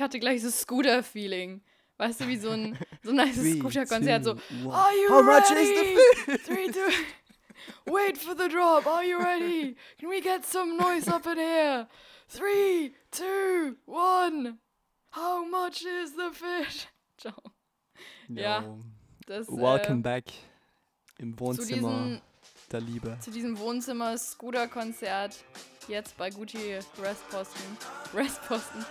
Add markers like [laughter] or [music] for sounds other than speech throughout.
Ich hatte gleich so Scooter-Feeling. Weißt du, wie so ein, so ein [laughs] nice Scooter-Konzert. So, one. are you How ready? much is the Three, two. [laughs] Wait for the drop. Are you ready? Can we get some noise up in here? Three, two, one. How much is the fish? [laughs] Ciao. Ja, No. Das, Welcome äh, back im Wohnzimmer diesem, der Liebe. zu diesem Wohnzimmer-Scooter-Konzert. Jetzt bei Gucci Restposten. Restposten.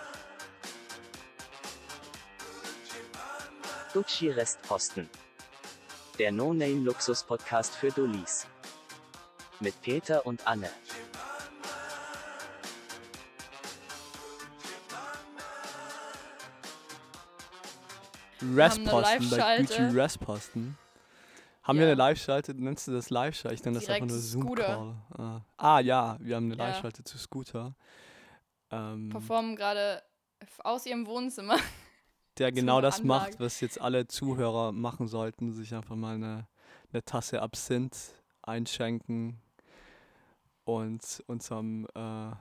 Gucci Restposten. Der No-Name-Luxus-Podcast für Dullis. Mit Peter und Anne. Restposten bei. Gucci Restposten. Haben wir Ja. eine Live-Schalte? Nennst du das Live-Schalte? Ich nenne das Direkt einfach nur. Zoom-Call. Ah. ah ja, wir haben eine Ja. Live-Schalte zu Scooter. Ähm, Performen gerade aus ihrem Wohnzimmer. Der genau das macht, Anlage. was jetzt alle Zuhörer machen sollten, sich einfach mal eine, eine Tasse Absinth einschenken und unserem, äh,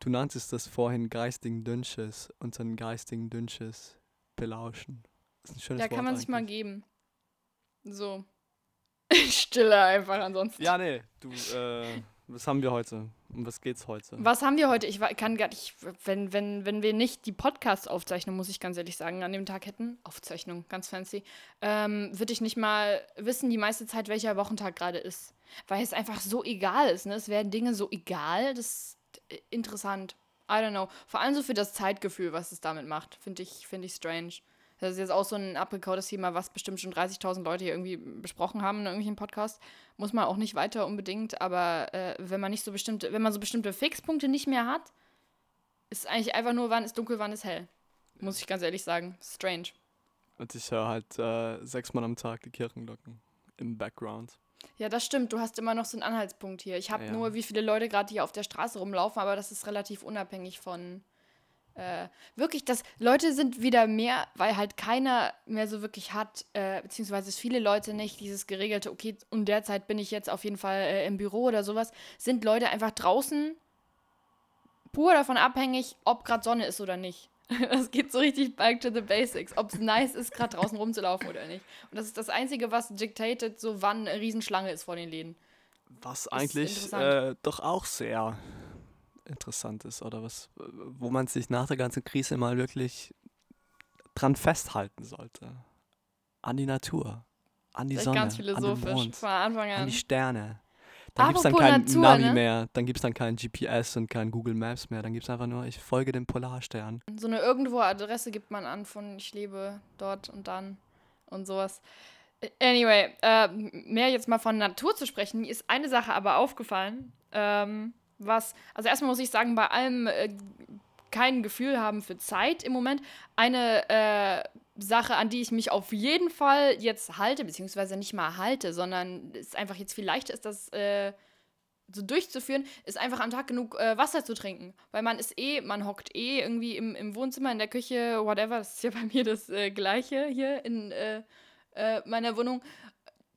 du nanntest das vorhin geistigen Dünnsches, unseren geistigen Dünnsches belauschen. Das ist ein schönes Ja, kann Wort man sich mal eigentlich. geben. So. [laughs] Stille einfach ansonsten. Ja, nee, du, äh, was haben wir heute? Um was geht's heute? Was haben wir heute? Ich kann gar nicht, wenn, wenn, wenn wir nicht die Podcast-Aufzeichnung, muss ich ganz ehrlich sagen, an dem Tag hätten, Aufzeichnung, ganz fancy, ähm, würde ich nicht mal wissen die meiste Zeit, welcher Wochentag gerade ist. Weil es einfach so egal ist, ne? Es werden Dinge so egal, das ist interessant. I don't know. Vor allem so für das Zeitgefühl, was es damit macht, finde ich, finde ich strange. Das ist jetzt auch so ein abgekautes Thema, was bestimmt schon 30.000 Leute hier irgendwie besprochen haben in irgendwelchen Podcast. Muss man auch nicht weiter unbedingt, aber äh, wenn man nicht so bestimmte, wenn man so bestimmte Fixpunkte nicht mehr hat, ist eigentlich einfach nur, wann ist dunkel, wann ist hell. Muss ich ganz ehrlich sagen. Strange. Und ich höre halt äh, sechsmal am Tag die Kirchenglocken im Background. Ja, das stimmt. Du hast immer noch so einen Anhaltspunkt hier. Ich habe Ja. nur, wie viele Leute gerade hier auf der Straße rumlaufen, aber das ist relativ unabhängig von. Äh, wirklich, dass Leute sind wieder mehr, weil halt keiner mehr so wirklich hat, äh, beziehungsweise es viele Leute nicht, dieses geregelte, okay, und derzeit bin ich jetzt auf jeden Fall äh, im Büro oder sowas, sind Leute einfach draußen pur davon abhängig, ob gerade Sonne ist oder nicht. [laughs] Das geht so richtig back to the basics, ob es nice ist, gerade draußen rumzulaufen oder nicht. Und das ist das Einzige, was dictated, so wann eine Riesenschlange ist vor den Läden. Was eigentlich äh, doch auch sehr interessant ist, oder was, äh, wo man sich nach der ganzen Krise mal wirklich dran festhalten sollte. An die Natur, an die Echt Sonne, ganz an den philosophisch Mond, von Anfang an an. die Sterne. Dann gibt es dann kein Natur, Navi ne? mehr, dann gibt es dann kein GPS und kein Google Maps mehr, dann gibt es einfach nur, ich folge dem Polarstern. So eine irgendwo Adresse gibt man an von ich lebe dort und dann und sowas. Anyway, äh, mehr jetzt mal von Natur zu sprechen, mir ist eine Sache aber aufgefallen, ähm, was, also erstmal muss ich sagen, bei allem äh, kein Gefühl haben für Zeit im Moment. Eine äh, Sache, an die ich mich auf jeden Fall jetzt halte, beziehungsweise nicht mal halte, sondern es einfach jetzt viel leichter ist, das äh, so durchzuführen, ist einfach am Tag genug äh, Wasser zu trinken. Weil man ist eh, man hockt eh irgendwie im, im Wohnzimmer, in der Küche, whatever. Das ist ja bei mir das äh, Gleiche hier in äh, äh, meiner Wohnung,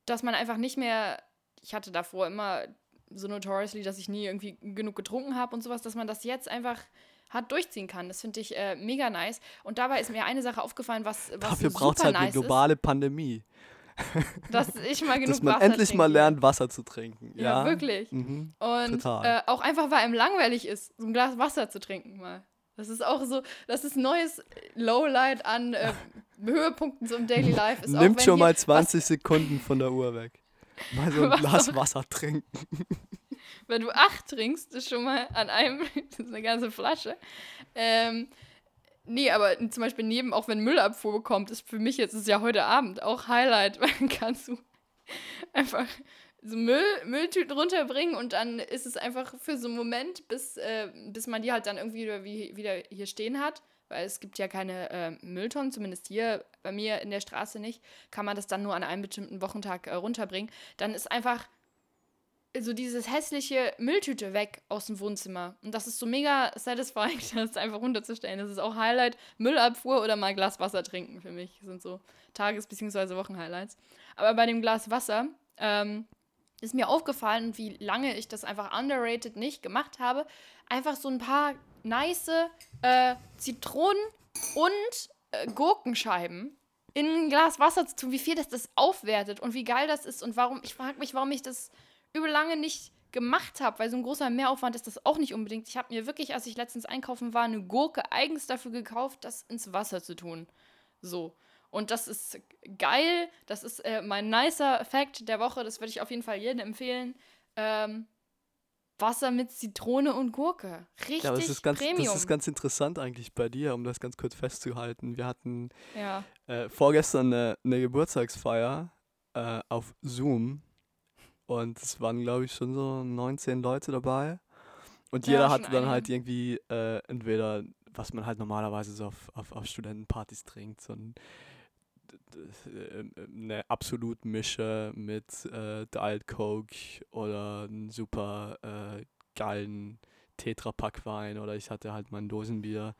dass man einfach nicht mehr, ich hatte davor immer so notoriously, dass ich nie irgendwie genug getrunken habe und sowas, dass man das jetzt einfach hat durchziehen kann. Das finde ich äh, mega nice. Und dabei ist mir eine Sache aufgefallen, was, was Dafür braucht es halt nice eine globale Pandemie, ist, dass ich mal [laughs] genug dass man Wasser endlich mal trinke. lernt, Wasser zu trinken. Ja, Ja, wirklich. Mhm. Und äh, auch einfach, weil einem langweilig ist, so ein Glas Wasser zu trinken mal. Das ist auch so, das ist neues Lowlight an äh, [laughs] Höhepunkten so im Daily Life. Ist Nimmt schon mal 20 Sekunden von der Uhr weg. Mal so [laughs] ein Was Glas Wasser trinken. [laughs] wenn du acht trinkst, ist schon mal an einem, [laughs] das ist eine ganze Flasche. Ähm, nee, aber zum Beispiel neben, auch wenn Müllabfuhr kommt, ist für mich jetzt, ist ja heute Abend auch Highlight, weil dann kannst du einfach so Müll, Mülltüten runterbringen und dann ist es einfach für so einen Moment, bis, äh, bis man die halt dann irgendwie wieder, wie, wieder hier stehen hat, weil es gibt ja keine äh, Mülltonnen, zumindest hier bei mir in der Straße nicht, kann man das dann nur an einem bestimmten Wochentag äh, runterbringen. Dann ist einfach so dieses hässliche Mülltüte weg aus dem Wohnzimmer. Und das ist so mega satisfying, [laughs] das einfach runterzustellen. Das ist auch Highlight. Müllabfuhr oder mal Glas Wasser trinken für mich. Das sind so Tages- bzw. Wochenhighlights. Aber bei dem Glas Wasser ähm, ist mir aufgefallen, wie lange ich das einfach underrated nicht gemacht habe. Einfach so ein paar nice äh, Zitronen, und äh, Gurkenscheiben in ein Glas Wasser zu tun, wie viel das das aufwertet und wie geil das ist und warum, ich frage mich, warum ich das über lange nicht gemacht habe, weil so ein großer Mehraufwand ist das auch nicht unbedingt. Ich habe mir wirklich, als ich letztens einkaufen war, eine Gurke eigens dafür gekauft, das ins Wasser zu tun. So. Und das ist geil. Das ist äh, mein nicer Fact der Woche. Das würde ich auf jeden Fall jedem empfehlen. Ähm, Wasser mit Zitrone und Gurke. Richtig Ja, das ist, ganz, Premium. das ist ganz interessant eigentlich bei dir, um das ganz kurz festzuhalten. Wir hatten ja. äh, vorgestern eine, eine Geburtstagsfeier äh, auf Zoom und es waren, glaube ich, schon so 19 Leute dabei. Und Ja, jeder hatte dann halt einige. irgendwie äh, entweder, was man halt normalerweise so auf, auf, auf Studentenpartys trinkt, so ein, eine Absolut-Mische mit äh, Diet Coke oder einen super äh, geilen Tetra-Pack-Wein oder ich hatte halt mein Dosenbier.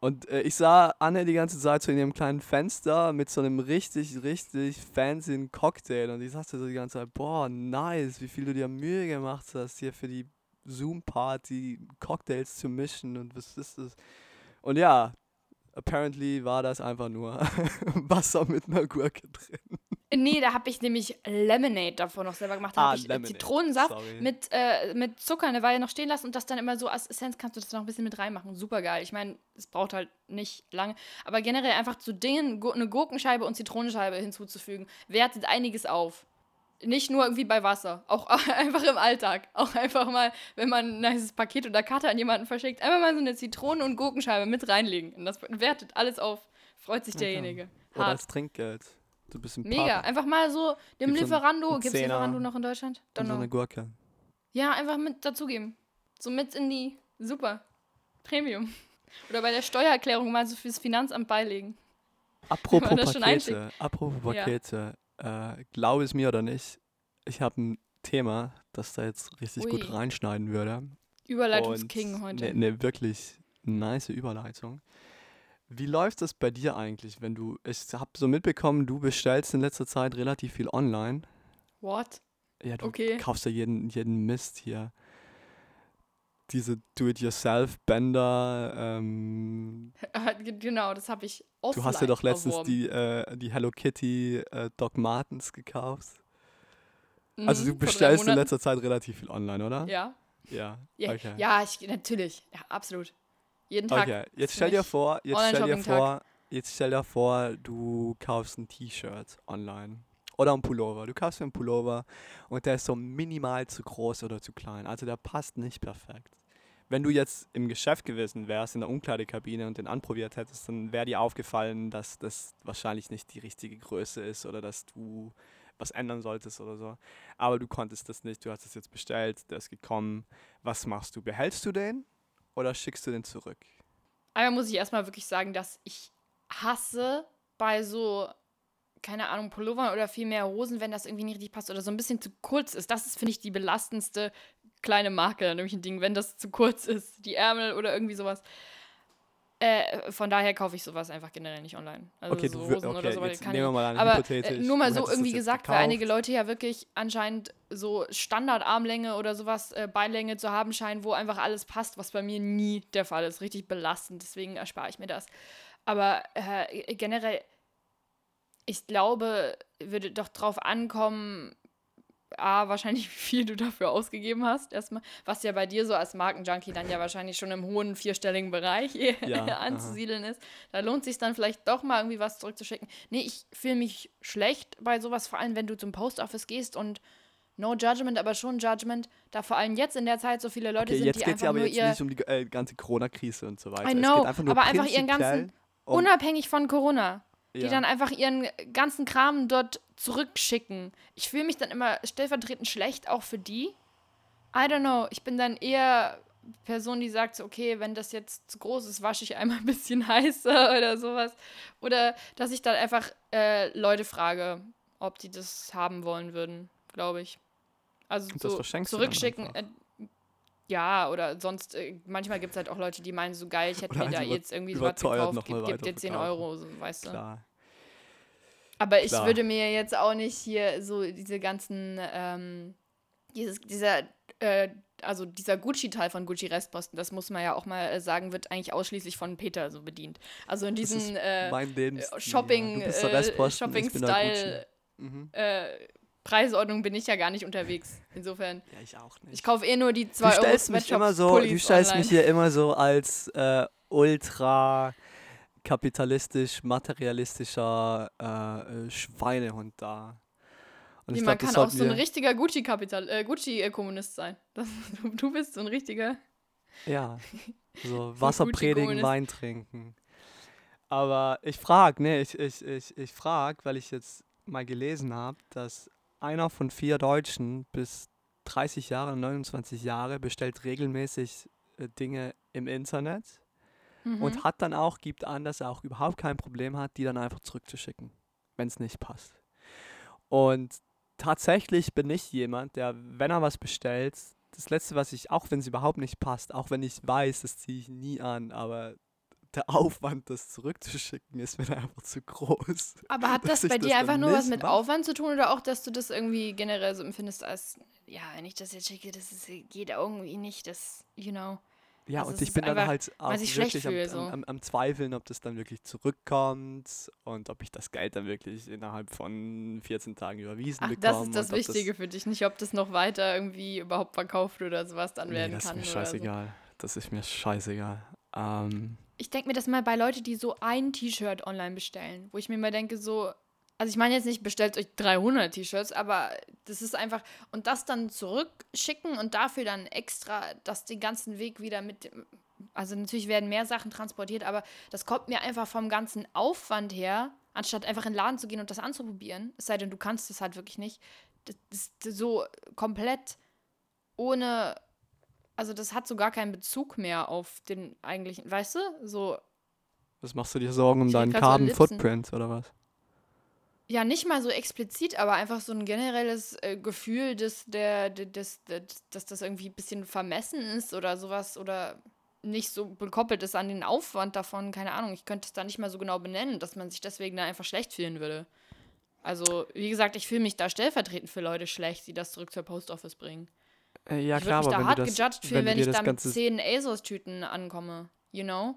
Und äh, ich sah Anne die ganze Zeit so in ihrem kleinen Fenster mit so einem richtig, richtig fancy Cocktail und ich sagte so die ganze Zeit, boah, nice, wie viel du dir Mühe gemacht hast, hier für die Zoom-Party Cocktails zu mischen und was ist das? Und ja, apparently war das einfach nur [laughs] Wasser mit einer Gurke drin. Nee, da habe ich nämlich Lemonade davor noch selber gemacht. Da Ah, habe ich äh, Lemonade, Zitronensaft sorry. mit, äh, mit Zucker eine Weile noch stehen lassen und das dann immer so als Essenz kannst du das noch ein bisschen mit reinmachen. Super geil. Ich meine, es braucht halt nicht lange. Aber generell einfach zu Dingen eine Gurkenscheibe und Zitronenscheibe hinzuzufügen, wertet einiges auf. Nicht nur irgendwie bei Wasser, auch [laughs] einfach im Alltag. Auch einfach mal, wenn man ein nices Paket oder Karte an jemanden verschickt, einfach mal so eine Zitronen- und Gurkenscheibe mit reinlegen. Und das wertet alles auf. Freut sich derjenige. Oder Hart. als Trinkgeld. Du bist ein Mega. Pub, Einfach mal so dem Gib so einen- Lieferando. Gibt es Lieferando noch in Deutschland? Don't so eine Gurke. Ja, einfach mit dazugeben. So mit in die. Super. Premium. [laughs] Oder bei der Steuererklärung mal so fürs Finanzamt beilegen. Apropos [laughs] Pakete, apropos Ja. Äh, glaube es mir oder nicht, ich habe ein Thema, das da jetzt richtig Ui. gut reinschneiden würde. Überleitungsking heute. Eine ne wirklich nice Überleitung. Wie läuft das bei dir eigentlich, wenn du, ich habe so mitbekommen, du bestellst in letzter Zeit relativ viel online. What? Ja, du Okay. kaufst ja jeden, jeden Mist hier. Diese Do-it-yourself-Bänder, ähm, [laughs] Ah, ge- genau, das habe ich offline Du hast ja doch letztens erworben. die, äh, die Hello Kitty äh, Doc Martens gekauft. Also Mhm, du vor drei bestellst in letzter Zeit relativ viel online, oder? Ja. Ja. Ja, Okay. ja ich, natürlich. Ja, absolut. Jeden Tag. okay. Jetzt stell dir vor, jetzt stell dir vor, jetzt stell dir vor, du kaufst ein T-Shirt online. Oder ein Pullover. Du kaufst dir einen Pullover und der ist so minimal zu groß oder zu klein. Also der passt nicht perfekt. Wenn du jetzt im Geschäft gewesen wärst, in der Umkleidekabine und den anprobiert hättest, dann wäre dir aufgefallen, dass das wahrscheinlich nicht die richtige Größe ist oder dass du was ändern solltest oder so. Aber du konntest das nicht, du hast es jetzt bestellt, der ist gekommen. Was machst du? Behältst du den oder schickst du den zurück? Einmal muss ich erstmal wirklich sagen, dass ich hasse bei so, keine Ahnung, Pullovern oder vielmehr Hosen, wenn das irgendwie nicht richtig passt oder so ein bisschen zu kurz ist. Das ist, finde ich, die belastendste kleine Marke, nämlich ein Ding, wenn das zu kurz ist. Die Ärmel oder irgendwie sowas. Äh, von daher kaufe ich sowas einfach generell nicht online. Also Okay, so du Hosen oder okay, so, weil jetzt kann nehmen wir ich, mal an, aber äh, nur mal so irgendwie gesagt, weil einige gekauft. Leute ja wirklich anscheinend so Standardarmlänge oder sowas, äh, Beinlänge zu haben scheinen, wo einfach alles passt, was bei mir nie der Fall ist. Richtig belastend, deswegen erspare ich mir das. Aber äh, generell, ich glaube, würde doch drauf ankommen, A, wahrscheinlich, [laughs] wie viel du dafür ausgegeben hast, erstmal. Was ja bei dir so als Markenjunkie dann ja wahrscheinlich schon im hohen vierstelligen Bereich [laughs] Ja, aha. anzusiedeln ist. Da lohnt sich dann vielleicht doch mal irgendwie was zurückzuschicken. Nee, ich fühle mich schlecht bei sowas, vor allem wenn du zum Post Office gehst und no judgment, aber schon judgment, da vor allem jetzt in der Zeit so viele Leute Okay, sind, jetzt die geht es einfach ja aber nur jetzt ihr nicht um die äh, ganze Corona-Krise und so weiter. I know, einfach nur aber einfach ihren ganzen- unabhängig von Corona. Die ja. dann einfach ihren ganzen Kram dort zurückschicken. Ich fühle mich dann immer stellvertretend schlecht, auch für die. I don't know. Ich bin dann eher Person, die sagt, so, okay, wenn das jetzt zu groß ist, wasche ich einmal ein bisschen [laughs] heißer oder sowas. Oder dass ich dann einfach äh, Leute frage, ob die das haben wollen würden, glaube ich. Also so zurückschicken. Ja, oder sonst, äh, manchmal gibt es halt auch Leute, die meinen, so geil, ich hätte Oder mir da halt jetzt irgendwie so was gekauft, noch mal gib, gib dir 10 weiterverkaufen. Euro, so, weißt du. Klar. Aber ich Klar. würde mir jetzt auch nicht hier so diese ganzen, ähm, dieses, dieser äh, also dieser Gucci-Teil von Gucci Restposten, das muss man ja auch mal äh, sagen, wird eigentlich ausschließlich von Peter so bedient. Also in diesen äh, Shopping, ja. Äh, ich Shopping-Style. Mhm. äh, Preisordnung bin ich ja gar nicht unterwegs. Insofern, Ja, ich auch nicht. ich kaufe eh nur die du 2 Euro stellst mich immer so, du stellst online. mich hier immer so als äh, ultra kapitalistisch, materialistischer äh, äh, Schweinehund da. Und ich man glaub, kann auch so ein richtiger Gucci-Kapital, äh, Gucci-Kommunist sein. [laughs] Das, du, bist so ein richtiger. Ja, [laughs] so Wasser predigen. Wein trinken. Aber ich frage, ne, ich, ich, ich, ich frage, weil ich jetzt mal gelesen habe, dass einer von vier Deutschen bis 30 Jahre, 29 Jahre bestellt regelmäßig äh, Dinge im Internet Mhm. und hat dann auch, gibt an, dass er auch überhaupt kein Problem hat, die dann einfach zurückzuschicken, wenn es nicht passt. Und tatsächlich bin ich jemand, der, wenn er was bestellt, das Letzte, was ich, auch wenn es überhaupt nicht passt, auch wenn ich weiß, das ziehe ich nie an, aber der Aufwand, das zurückzuschicken, ist mir dann einfach zu groß. Aber hat das bei das dir einfach dann nur was mit. Aufwand zu tun oder auch, dass du das irgendwie generell so empfindest als, ja, wenn ich das jetzt schicke, das ist, geht irgendwie nicht, das, you know. Ja, Also und ich bin dann einfach, halt auch wirklich am, so. am, am, am Zweifeln, ob das dann wirklich zurückkommt und ob ich das Geld dann wirklich innerhalb von 14 Tagen überwiesen Ach, bekomme. das ist das Wichtige für dich, nicht ob das noch weiter irgendwie überhaupt verkauft oder sowas dann Nee, werden das ist kann. mir oder so. scheißegal. Das ist mir scheißegal. Ähm, Ich denke mir das mal bei Leuten, die so ein T-Shirt online bestellen, wo ich mir mal denke, so, also ich meine jetzt nicht, bestellt euch 300 T-Shirts, aber das ist einfach, und das dann zurückschicken und dafür dann extra, das den ganzen Weg wieder mit, also natürlich werden mehr Sachen transportiert, aber das kommt mir einfach vom ganzen Aufwand her, anstatt einfach in den Laden zu gehen und das anzuprobieren, es sei denn, du kannst es halt wirklich nicht, das ist so komplett ohne, also das hat so gar keinen Bezug mehr auf den eigentlichen, weißt du, so was machst du dir Sorgen um deinen so Carbon Lipsen. Footprint oder was? Ja, nicht mal so explizit, aber einfach so ein generelles äh, Gefühl, dass, der, der- des, des, dass das irgendwie ein bisschen vermessen ist oder sowas oder nicht so gekoppelt ist an den Aufwand davon. Keine Ahnung, ich könnte es da nicht mal so genau benennen, dass man sich deswegen da einfach schlecht fühlen würde. Also, wie gesagt, ich fühle mich da stellvertretend für Leute schlecht, die das zurück zur Post Office bringen. Äh, ja, ich klar, aber da wenn hart du das, gejudged wenn fühlen, wenn dir ich da mit zehn ASOS-Tüten ankomme. You know?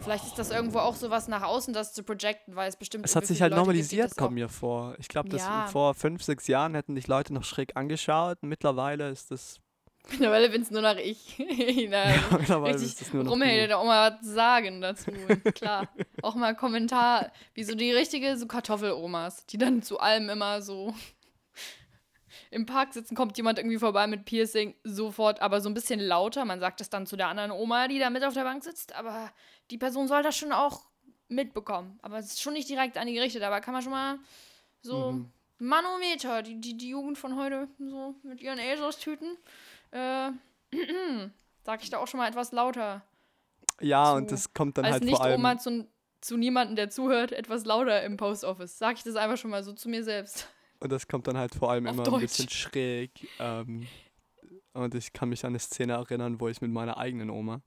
Vielleicht ist das irgendwo auch sowas nach außen, das zu projecten, weil es bestimmt es hat sich halt Leute normalisiert, kommt mir vor. Ich glaube, dass Ja. vor fünf, sechs Jahren hätten dich Leute noch schräg angeschaut. Mittlerweile ist das, Mittlerweile bin [laughs] es nur noch ich. Na, ja, mittlerweile ist das nur noch rumhält, auch mal was sagen dazu. Klar. Auch mal Kommentar, wie so die richtige so Kartoffelomas, die dann zu allem immer so im Park sitzen, kommt jemand irgendwie vorbei mit Piercing, sofort, aber so ein bisschen lauter. Man sagt es dann zu der anderen Oma, die da mit auf der Bank sitzt, aber die Person soll das schon auch mitbekommen. Aber es ist schon nicht direkt an die gerichtet, aber kann man schon mal so Mhm. Manometer, die, die, die Jugend von heute, so mit ihren ASOS-Tüten, äh, [clears throat] sag ich da auch schon mal etwas lauter. Ja, zu- und das kommt dann Als halt vor allem. Nicht-Oma zu, zu niemandem, der zuhört, etwas lauter im Post-Office. Sag ich das einfach schon mal so zu mir selbst. Und das kommt dann halt vor allem Auf immer Deutsch. ein bisschen schräg. Ähm, und ich kann mich an eine Szene erinnern, wo ich mit meiner eigenen Oma,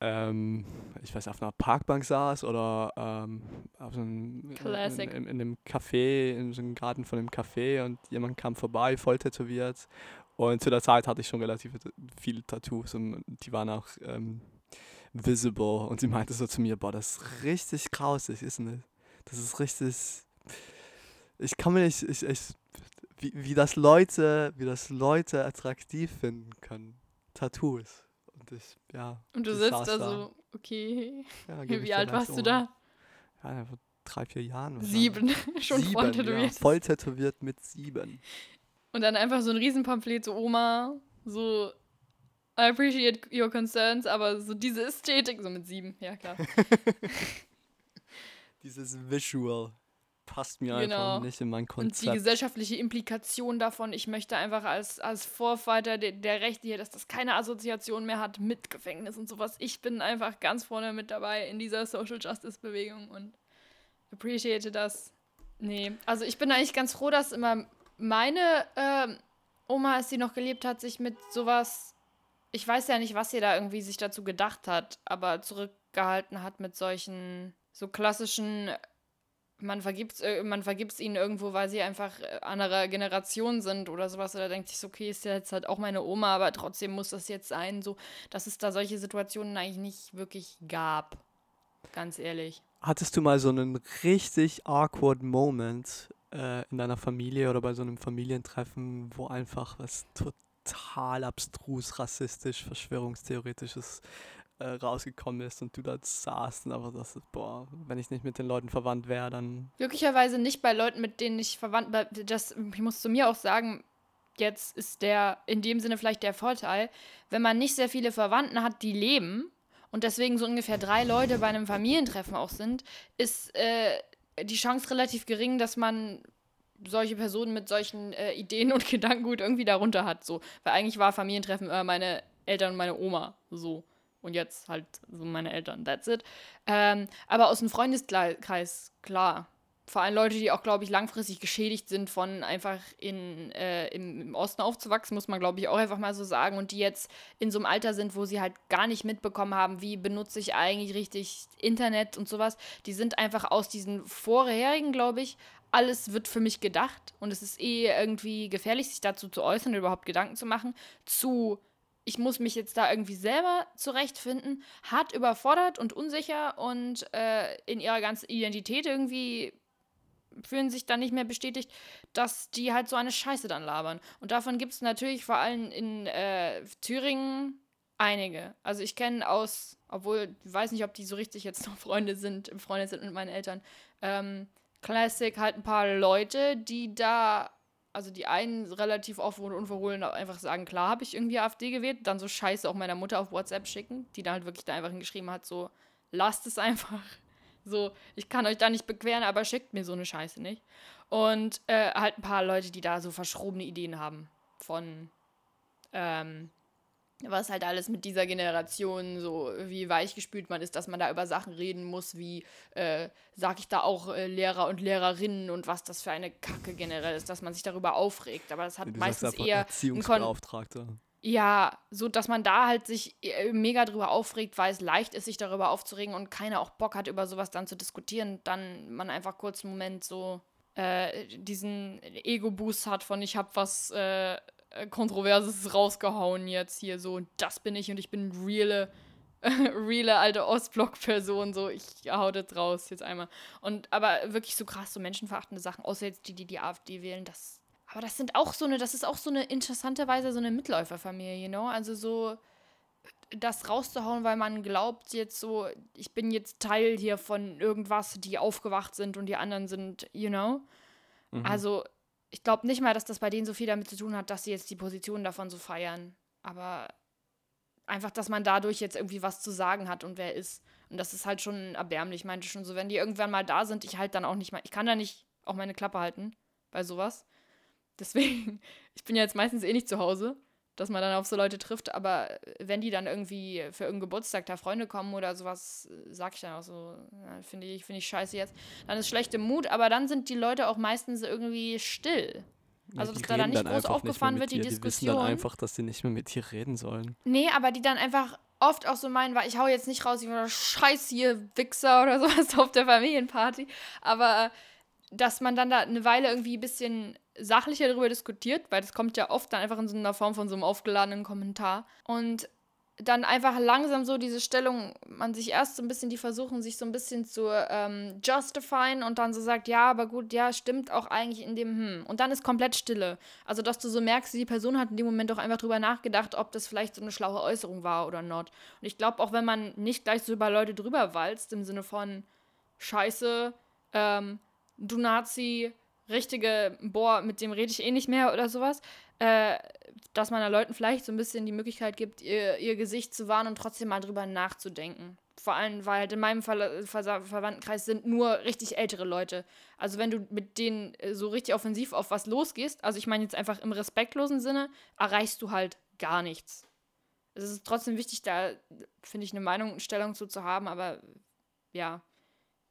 ähm, ich weiß, auf einer Parkbank saß oder ähm, auf so einem, in, in, in einem Café, in so einem Garten von einem Café und jemand kam vorbei, voll tätowiert. Und zu der Zeit hatte ich schon relativ viele Tattoos und die waren auch ähm, visible. Und sie meinte so zu mir, boah, das ist richtig grausig, ist nicht? Das ist richtig ich kann mir nicht, ich, ich, wie, wie das Leute, wie das Leute attraktiv finden können. Tattoos. Und ich, ja. Und du sitzt da so, okay. Ja, [laughs] Wie alt warst du Oma. da? Ja, vor drei, vier Jahren. Sieben. [laughs] Schon voll sieben, ja, tätowiert. voll tätowiert mit sieben. Und dann einfach so ein Riesenpamphlet, so Oma, so I appreciate your concerns, aber so diese Ästhetik, so mit sieben, ja klar. [laughs] Dieses Visual passt mir Genau. einfach nicht in mein Und die Konzept. gesellschaftliche Implikation davon, ich möchte einfach als, als Vorfighter der, der Rechte hier, dass das keine Assoziation mehr hat mit Gefängnis und sowas. Ich bin einfach ganz vorne mit dabei in dieser Social Justice Bewegung und appreciate das. Nee, also ich bin eigentlich ganz froh, dass immer meine ähm, Oma, als sie noch gelebt hat, sich mit sowas, ich weiß ja nicht, was sie da irgendwie sich dazu gedacht hat, aber zurückgehalten hat mit solchen so klassischen man vergibt äh, man vergibt's ihnen irgendwo, weil sie einfach äh, anderer Generation sind oder sowas. Oder denkt sich okay, ist jetzt halt auch meine Oma, aber trotzdem muss das jetzt sein, so, dass es da solche Situationen eigentlich nicht wirklich gab. Ganz ehrlich. Hattest du mal so einen richtig awkward Moment äh, in deiner Familie oder bei so einem Familientreffen, wo einfach was total abstrus, rassistisch, verschwörungstheoretisches äh, rausgekommen ist und du da saßt und einfach das, boah, wenn ich nicht mit den Leuten verwandt wäre, dann. Glücklicherweise nicht bei Leuten, mit denen ich verwandt bin. Ich muss zu mir auch sagen, jetzt ist der, in dem Sinne vielleicht der Vorteil, wenn man nicht sehr viele Verwandten hat, die leben und deswegen so ungefähr drei Leute bei einem Familientreffen auch sind, ist äh, die Chance relativ gering, dass man solche Personen mit solchen äh, Ideen und [laughs] Gedankengut irgendwie darunter hat. So. Weil eigentlich war Familientreffen immer meine Eltern und meine Oma so. Und jetzt halt so meine Eltern, that's it. Ähm, aber aus dem Freundeskreis, klar. Vor allem Leute, die auch, glaube ich, langfristig geschädigt sind von einfach in, äh, im, im, Osten aufzuwachsen, muss man, glaube ich, auch einfach mal so sagen. Und die jetzt in so einem Alter sind, wo sie halt gar nicht mitbekommen haben, wie benutze ich eigentlich richtig Internet und sowas. Die sind einfach aus diesen vorherigen, glaube ich, alles wird für mich gedacht. Und es ist eh irgendwie gefährlich, sich dazu zu äußern, überhaupt Gedanken zu machen, zu ich muss mich jetzt da irgendwie selber zurechtfinden, hart überfordert und unsicher und äh, in ihrer ganzen Identität irgendwie fühlen sich dann nicht mehr bestätigt, dass die halt so eine Scheiße dann labern. Und davon gibt es natürlich vor allem in äh, Thüringen einige. Also ich kenne aus, obwohl ich weiß nicht, ob die so richtig jetzt noch Freunde sind, Freunde sind mit meinen Eltern, ähm, Classic halt ein paar Leute, die da also die einen relativ offen und unverhohlen einfach sagen, klar habe ich irgendwie AfD gewählt, dann so Scheiße auch meiner Mutter auf WhatsApp schicken, die dann halt wirklich da einfach hingeschrieben hat, so, lasst es einfach. [laughs] So, ich kann euch da nicht bequeren, aber schickt mir so eine Scheiße nicht. Und äh, halt ein paar Leute, die da so verschrobene Ideen haben von, ähm, was halt alles mit dieser Generation so, wie weichgespült man ist, dass man da über Sachen reden muss, wie, äh, sag ich da auch äh, Lehrer und Lehrerinnen und was das für eine Kacke generell ist, dass man sich darüber aufregt. Aber das hat ja, meistens eher. Erziehungsbeauftragter. Ja, so dass man da halt sich äh, mega drüber aufregt, weil es leicht ist, sich darüber aufzuregen und keiner auch Bock hat, über sowas dann zu diskutieren, dann man einfach kurz einen Moment so äh, diesen Ego-Boost hat von ich hab was äh, Kontroverses rausgehauen jetzt hier so, das bin ich und ich bin reale, [laughs] reale alte Ostblock-Person, so, ich hau das raus jetzt einmal. Und aber wirklich so krass, so menschenverachtende Sachen, außer jetzt die, die die AfD wählen, das, aber das sind auch so eine, das ist auch so eine interessanterweise so eine Mitläuferfamilie, you know, also so das rauszuhauen, weil man glaubt jetzt so, ich bin jetzt Teil hier von irgendwas, die aufgewacht sind und die anderen sind, you know. Mhm. Also ich glaube nicht mal, dass das bei denen so viel damit zu tun hat, dass sie jetzt die Position davon so feiern. Aber einfach, dass man dadurch jetzt irgendwie was zu sagen hat und wer ist. Und das ist halt schon erbärmlich. Ich meinte schon so, wenn die irgendwann mal da sind, ich halt dann auch nicht mal, ich kann da nicht auch meine Klappe halten bei sowas. Deswegen, [laughs] ich bin ja jetzt meistens eh nicht zu Hause dass man dann auf so Leute trifft, aber wenn die dann irgendwie für irgendeinen Geburtstag da Freunde kommen oder sowas, sag ich dann auch so, ja, finde ich, finde ich scheiße jetzt, dann ist schlechte Mut, aber dann sind die Leute auch meistens irgendwie still. Also, dass da dann nicht groß aufgefahren wird, die dir. Diskussion. Die wissen dann einfach, dass sie nicht mehr mit dir reden sollen. Nee, aber die dann einfach oft auch so meinen, weil ich hau jetzt nicht raus, ich war scheiß hier, Wichser oder [laughs] sowas auf der Familienparty, aber dass man dann da eine Weile irgendwie ein bisschen sachlicher darüber diskutiert, weil das kommt ja oft dann einfach in so einer Form von so einem aufgeladenen Kommentar. Und dann einfach langsam so diese Stellung, man sich erst so ein bisschen, die versuchen, sich so ein bisschen zu ähm, justifyen und dann so sagt, ja, aber gut, ja, stimmt auch eigentlich in dem, hm. Und dann ist komplett Stille. Also, dass du so merkst, die Person hat in dem Moment auch einfach drüber nachgedacht, ob das vielleicht so eine schlaue Äußerung war oder not. Und ich glaube, auch wenn man nicht gleich so über Leute drüber walzt, im Sinne von Scheiße, ähm, du Nazi, richtige, boah, mit dem rede ich eh nicht mehr oder sowas, äh, dass man da Leuten vielleicht so ein bisschen die Möglichkeit gibt, ihr, ihr Gesicht zu wahren und trotzdem mal drüber nachzudenken. Vor allem, weil halt in meinem Ver Ver Verwandtenkreis sind nur richtig ältere Leute. Also wenn du mit denen äh, so richtig offensiv auf was losgehst, also ich meine jetzt einfach im respektlosen Sinne, erreichst du halt gar nichts. Es ist trotzdem wichtig, da, finde ich, eine Meinung und Stellung zu, zu haben, aber ja,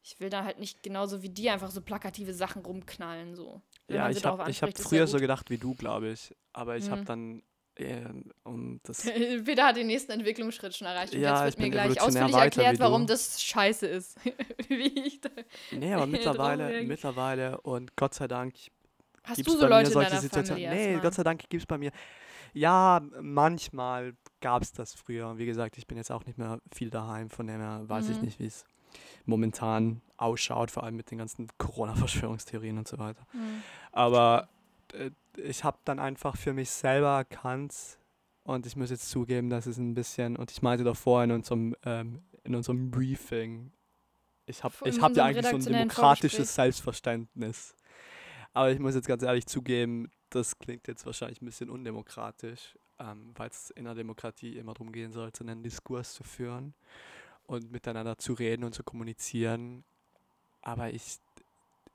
ich will da halt nicht genauso wie die einfach so plakative Sachen rumknallen. So. ja, ich habe hab früher so gedacht wie du, glaube ich. Aber ich mhm. habe dann Ähm, um das [laughs] Peter hat den nächsten Entwicklungsschritt schon erreicht. Und Ja, jetzt ich wird mir gleich ausführlich erklärt, warum das scheiße ist. [laughs] Wie ich da Nee, aber [laughs] mittlerweile, mittlerweile und Gott sei Dank Hast gibt's du so bei Leute mir solche Situationen. Nee? Gott sei Dank gibt es bei mir. Ja, manchmal gab es das früher. Wie gesagt, ich bin jetzt auch nicht mehr viel daheim, von dem her weiß ich Mhm. nicht, wie es momentan ausschaut, vor allem mit den ganzen Corona-Verschwörungstheorien und so weiter. Hm. Aber äh, ich habe dann einfach für mich selber erkannt und ich muss jetzt zugeben, dass es ein bisschen, und ich meinte davor in unserem, ähm, in unserem Briefing, ich habe ich hab ja eigentlich so ein demokratisches. Selbstverständnis. Aber ich muss jetzt ganz ehrlich zugeben, das klingt jetzt wahrscheinlich ein bisschen undemokratisch, ähm, weil es in einer Demokratie immer darum gehen sollte, einen Diskurs zu führen und miteinander zu reden und zu kommunizieren. Aber ich,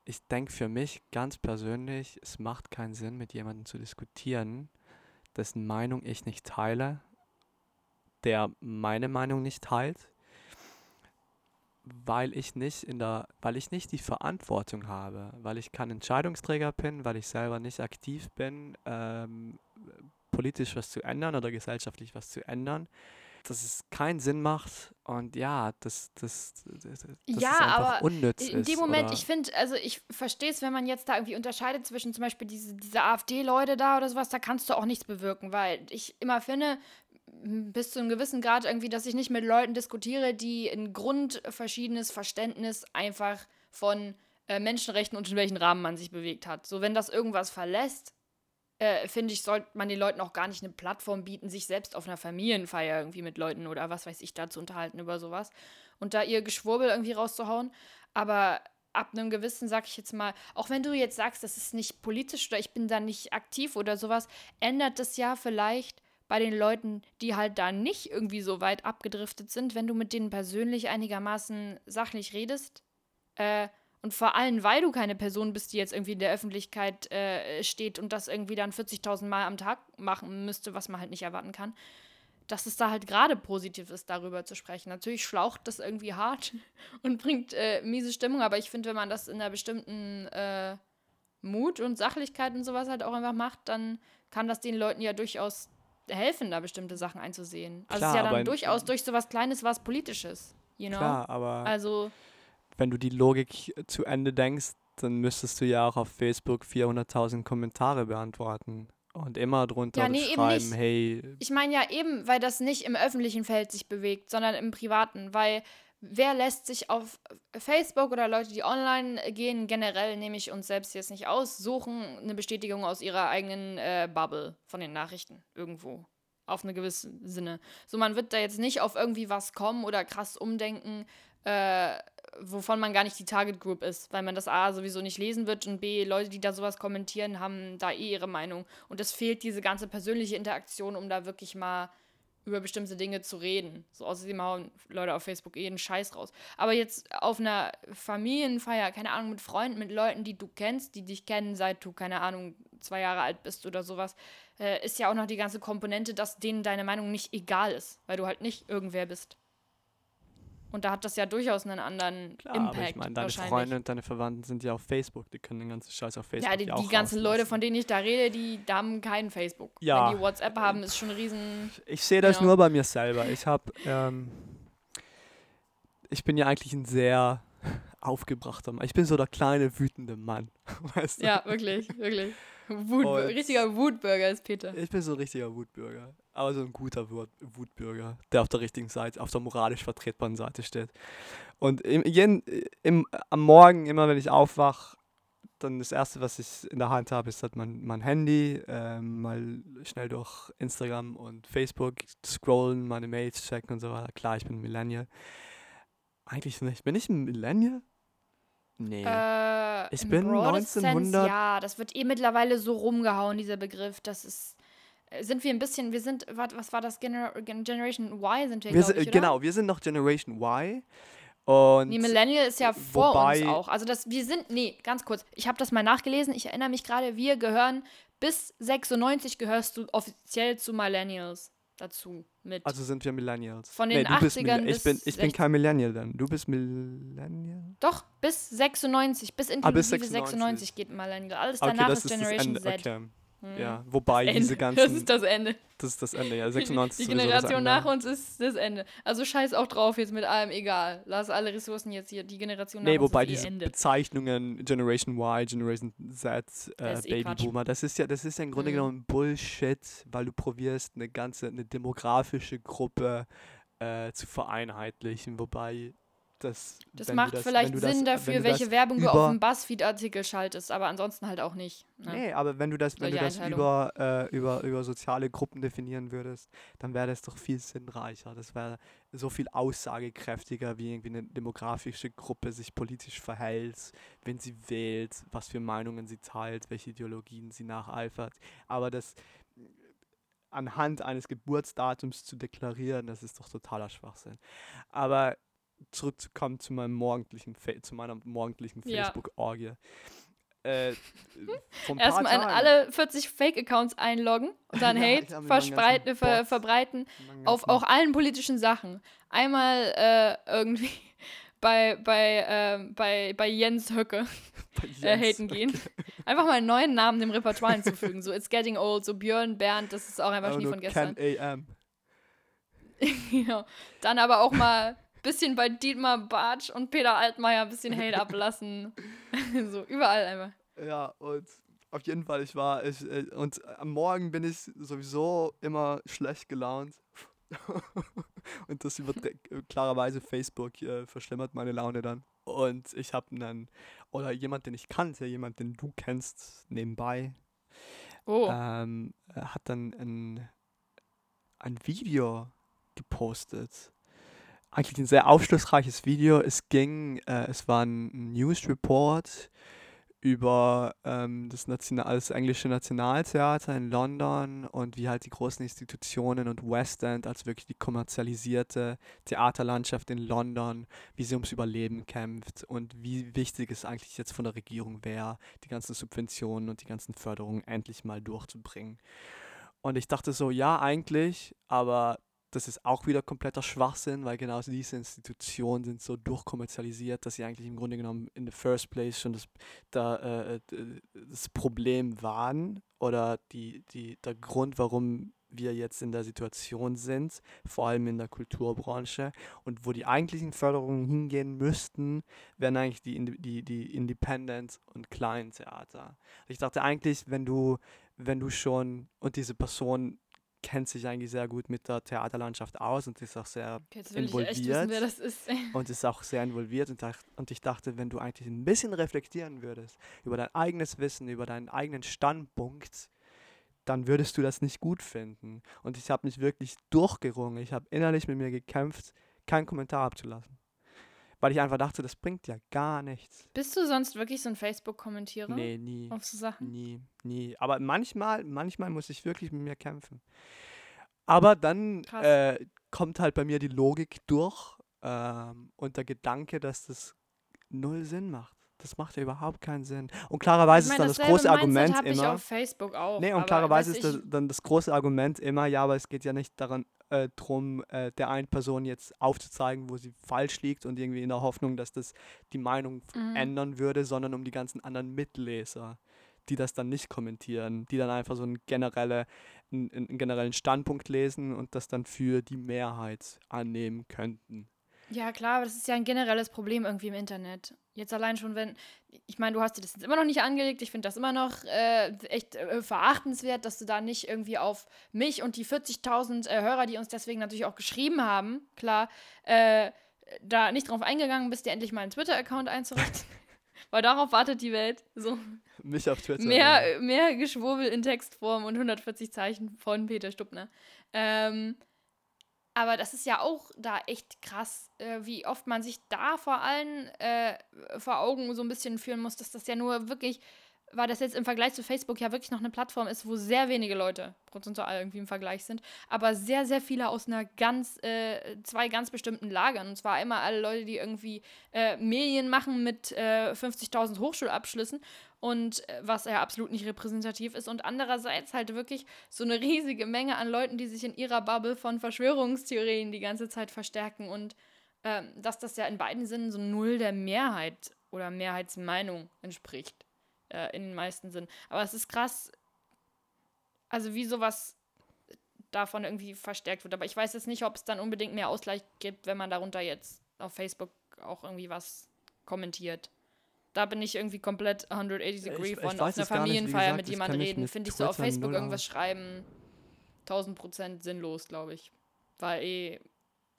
ich denke für mich ganz persönlich, es macht keinen Sinn, mit jemandem zu diskutieren, dessen Meinung ich nicht teile, der meine Meinung nicht teilt, weil ich nicht in der, weil ich nicht die Verantwortung habe, weil ich kein Entscheidungsträger bin, weil ich selber nicht aktiv bin, ähm, politisch was zu ändern oder gesellschaftlich was zu ändern, dass es keinen Sinn macht und ja, dass das, das, das Ja, es einfach aber unnütz In ist. dem Moment, oder, ich finde, also ich verstehe es, wenn man jetzt da irgendwie unterscheidet zwischen zum Beispiel diese, diese AfD-Leute da oder sowas, da kannst du auch nichts bewirken, weil ich immer finde, bis zu einem gewissen Grad irgendwie, dass ich nicht mit Leuten diskutiere, die ein grundverschiedenes Verständnis einfach von äh, Menschenrechten und in welchen Rahmen man sich bewegt hat. So, wenn das irgendwas verlässt, äh, finde ich, sollte man den Leuten auch gar nicht eine Plattform bieten, sich selbst auf einer Familienfeier irgendwie mit Leuten oder was weiß ich da zu unterhalten über sowas und da ihr Geschwurbel irgendwie rauszuhauen. Aber ab einem gewissen, sag ich jetzt mal, auch wenn du jetzt sagst, das ist nicht politisch oder ich bin da nicht aktiv oder sowas, ändert das ja vielleicht bei den Leuten, die halt da nicht irgendwie so weit abgedriftet sind, wenn du mit denen persönlich einigermaßen sachlich redest. Äh, und vor allem, weil du keine Person bist, die jetzt irgendwie in der Öffentlichkeit äh, steht und das irgendwie dann 40.000 Mal am Tag machen müsste, was man halt nicht erwarten kann, dass es da halt gerade positiv ist, darüber zu sprechen. Natürlich schlaucht das irgendwie hart [laughs] und bringt äh, miese Stimmung, aber ich finde, wenn man das in einer bestimmten äh, Mut und Sachlichkeit und sowas halt auch einfach macht, dann kann das den Leuten ja durchaus helfen, da bestimmte Sachen einzusehen. Also es Klar, ist ja dann durchaus durch sowas Kleines was Politisches, you know? Klar, aber Also, wenn du die Logik zu Ende denkst, dann müsstest du ja auch auf Facebook 400.000 Kommentare beantworten und immer drunter Ja, nee, schreiben, hey, ich meine ja eben, weil das nicht im öffentlichen Feld sich bewegt, sondern im privaten, weil wer lässt sich auf Facebook oder Leute, die online gehen, generell nehme ich uns selbst jetzt nicht aus, suchen eine Bestätigung aus ihrer eigenen äh, Bubble von den Nachrichten irgendwo. Auf eine gewisse Sinne. So, man wird da jetzt nicht auf irgendwie was kommen oder krass umdenken, äh, wovon man gar nicht die Target Group ist, weil man das A sowieso nicht lesen wird und B, Leute, die da sowas kommentieren, haben da eh ihre Meinung. Und es fehlt diese ganze persönliche Interaktion, um da wirklich mal über bestimmte Dinge zu reden. So außerdem hauen Leute auf Facebook eh einen Scheiß raus. Aber jetzt auf einer Familienfeier, keine Ahnung, mit Freunden, mit Leuten, die du kennst, die dich kennen, seit du, keine Ahnung, zwei Jahre alt bist oder sowas, äh, ist ja auch noch die ganze Komponente, dass denen deine Meinung nicht egal ist, weil du halt nicht irgendwer bist. Und da hat das ja durchaus einen anderen klar, Impact aber ich meine, deine. Freunde und deine Verwandten sind ja auf Facebook, die können den ganzen Scheiß auf Facebook ja, die, auch die ganzen Leute, von denen ich da rede, die, die haben keinen Facebook. Ja. Wenn die WhatsApp haben, ist schon ein riesen... Ich sehe das Ja. nur bei mir selber. Ich habe, ähm, ich bin ja eigentlich ein sehr aufgebrachter Mann. Ich bin so der kleine, wütende Mann. [laughs] Weißt du? Ja, wirklich, wirklich. Wut, Und- richtiger Wutbürger ist Peter. Ich bin so ein richtiger Wutbürger. Aber so ein guter Wut Wutbürger, der auf der richtigen Seite, auf der moralisch vertretbaren Seite steht. Und im, jeden, im, am Morgen, immer wenn ich aufwache, dann das Erste, was ich in der Hand habe, ist halt mein, mein Handy, ähm, mal schnell durch Instagram und Facebook scrollen, meine Mails checken und so weiter. Klar, ich bin ein Millennial. Eigentlich nicht. Bin ich ein Millennial? Nee. Äh, Ich im bin broadest Sense, 1900 ja, das wird eh mittlerweile so rumgehauen, dieser Begriff. Das ist. äh, Sind wir ein bisschen, wir sind, was war das? Gener Gen- Generation Y sind wir, wir sind, ich, genau, wir sind noch Generation Y. Und Nee, Millennial ist ja vor uns auch. Also das, wir sind, nee, ganz kurz. Ich habe das mal nachgelesen. Ich erinnere mich gerade, wir gehören, bis 96 gehörst du offiziell zu Millennials dazu mit. Also sind wir Millennials. Von den du bist 80ern Millenn- ich bis bin, ich bin 60. kein Millennial dann. Du bist Millennial? Doch, bis 96, bis Ah, inklusive bis 96. 96 geht Millennial. Alles Okay, danach das ist ist Generation. Z. Okay. Ja, wobei diese ganzen. Das ist das Ende. das ist das Ende, ja. 96 Die Generation nach uns ist das Ende. Also scheiß auch drauf jetzt mit allem, egal. Lass alle Ressourcen jetzt hier. Die Generation nach Nee, uns wobei ist eh diese Ende. Bezeichnungen Generation Y, Generation Z, äh, ist eh. Babyboomer, das ist ja, das ist ja im Grunde Mhm. genommen Bullshit, weil du probierst eine ganze, eine demografische Gruppe äh, zu vereinheitlichen, wobei das. Das macht das, vielleicht das, Sinn dafür, welche Werbung du auf dem Buzzfeed-Artikel schaltest, aber ansonsten halt auch nicht. Ne? Nee, aber wenn du das, wenn du das über, äh, über, über soziale Gruppen definieren würdest, dann wäre das doch viel sinnreicher. Das wäre so viel aussagekräftiger, wie irgendwie eine demografische Gruppe sich politisch verhält, wenn sie wählt, was für Meinungen sie teilt, welche Ideologien sie nacheifert. Aber das anhand eines Geburtsdatums zu deklarieren, das ist doch totaler Schwachsinn. Aber zurückzukommen zu meinem morgendlichen, Fa- zu meiner morgendlichen Ja. Facebook-Orgie. Äh, [laughs] Erstmal in Tagen- alle 40 Fake-Accounts einloggen und dann [laughs] Hate verspreiten, ver verbreiten auf auch allen politischen Sachen. Einmal äh, irgendwie [laughs] bei, bei, ähm, bei, bei Jens Höcke bei äh, Jens. haten gehen. Einfach mal einen neuen Namen dem Repertoire hinzufügen. So It's Getting Old, so Björn, Bernd, das ist auch einfach nie von gestern. AM. genau. Dann aber auch mal bisschen bei Dietmar Bartsch und Peter Altmaier ein bisschen Hate ablassen. [laughs] so, überall einfach. Ja, und auf jeden Fall, ich war, ich, äh, und am Morgen bin ich sowieso immer schlecht gelaunt. [laughs] und das überträgt klarerweise Facebook äh, verschlimmert meine Laune dann. Und ich habe dann, oder jemand, den ich kannte, jemand, den du kennst, nebenbei, Oh. ähm, äh, hat dann ein, ein Video gepostet. Eigentlich ein sehr aufschlussreiches Video. Es ging, äh, es war ein News Report über ähm, das, National das englische Nationaltheater in London und wie halt die großen Institutionen und West End als wirklich die kommerzialisierte Theaterlandschaft in London, wie sie ums Überleben kämpft und wie wichtig es eigentlich jetzt von der Regierung wäre, die ganzen Subventionen und die ganzen Förderungen endlich mal durchzubringen. Und ich dachte so, ja, eigentlich, aber das ist auch wieder kompletter Schwachsinn, weil genau diese Institutionen sind so durchkommerzialisiert, dass sie eigentlich im Grunde genommen in the first place schon das, da, äh, d- das Problem waren oder die, die, der Grund, warum wir jetzt in der Situation sind, vor allem in der Kulturbranche und wo die eigentlichen Förderungen hingehen müssten, wären eigentlich die, die, die Independent und kleinen Theater. Ich dachte eigentlich, wenn du, wenn du schon und diese Person kennt sich eigentlich sehr gut mit der Theaterlandschaft aus und ist auch sehr Okay, wissen, involviert. das ist. [laughs] und ist auch sehr involviert und, und ich dachte, wenn du eigentlich ein bisschen reflektieren würdest über dein eigenes Wissen, über deinen eigenen Standpunkt, dann würdest du das nicht gut finden. Und ich habe mich wirklich durchgerungen. Ich habe innerlich mit mir gekämpft, keinen Kommentar abzulassen. Weil ich einfach dachte, das bringt ja gar nichts. Bist du sonst wirklich so ein Facebook-Kommentierer Nee, nie. auf so Sachen? Nie, nie. Aber manchmal, manchmal muss ich wirklich mit mir kämpfen. Aber dann äh, kommt halt bei mir die Logik durch ähm, und der Gedanke, dass das null Sinn macht. Das macht ja überhaupt keinen Sinn. Und klarerweise ist dann das große Argument habe ich immer. auf Facebook auch. Nee, und klarerweise ist das, dann das große Argument immer, ja, aber es geht ja nicht daran äh, drum, äh, der einen Person jetzt aufzuzeigen, wo sie falsch liegt und irgendwie in der Hoffnung, dass das die Meinung Mhm. ändern würde, sondern um die ganzen anderen Mitleser, die das dann nicht kommentieren, die dann einfach so einen, generelle, einen, einen generellen Standpunkt lesen und das dann für die Mehrheit annehmen könnten. Ja, klar, aber das ist ja ein generelles Problem irgendwie im Internet. Jetzt allein schon, wenn, ich meine, du hast dir das jetzt immer noch nicht angelegt. Ich finde das immer noch äh, echt äh, verachtenswert, dass du da nicht irgendwie auf mich und die 40.000 äh, Hörer, die uns deswegen natürlich auch geschrieben haben, klar, äh, da nicht drauf eingegangen bist, dir endlich mal einen Twitter-Account einzurichten. [laughs] Weil darauf wartet die Welt. So Mich auf Twitter. mehr, mehr Geschwurbel in Textform und 140 Zeichen von Peter Stuppner. Ähm, aber das ist ja auch da echt krass, äh, wie oft man sich da vor allem äh, vor Augen so ein bisschen führen muss, dass das ja nur wirklich, weil das jetzt im Vergleich zu Facebook ja wirklich noch eine Plattform ist, wo sehr wenige Leute prozentual irgendwie im Vergleich sind, aber sehr, sehr viele aus einer ganz, äh, zwei ganz bestimmten Lagern. Und zwar einmal alle Leute, die irgendwie äh, Medien machen mit äh, 50.000 Hochschulabschlüssen und äh, was ja absolut nicht repräsentativ ist und andererseits halt wirklich so eine riesige Menge an Leuten, die sich in ihrer Bubble von Verschwörungstheorien die ganze Zeit verstärken und ähm, dass das ja in beiden Sinnen so null der Mehrheit oder Mehrheitsmeinung entspricht, äh, in den meisten Sinnen. Aber es ist krass, also wie sowas davon irgendwie verstärkt wird. Aber ich weiß jetzt nicht, ob es dann unbedingt mehr Ausgleich gibt, wenn man darunter jetzt auf Facebook auch irgendwie was kommentiert. Da bin ich irgendwie komplett 180 Degree ich von weiß auf einer Familienfeier mit ich jemand kenn mich reden. Finde ich so auf Facebook irgendwas schreiben 1000 Prozent sinnlos, glaube ich. Weil eh,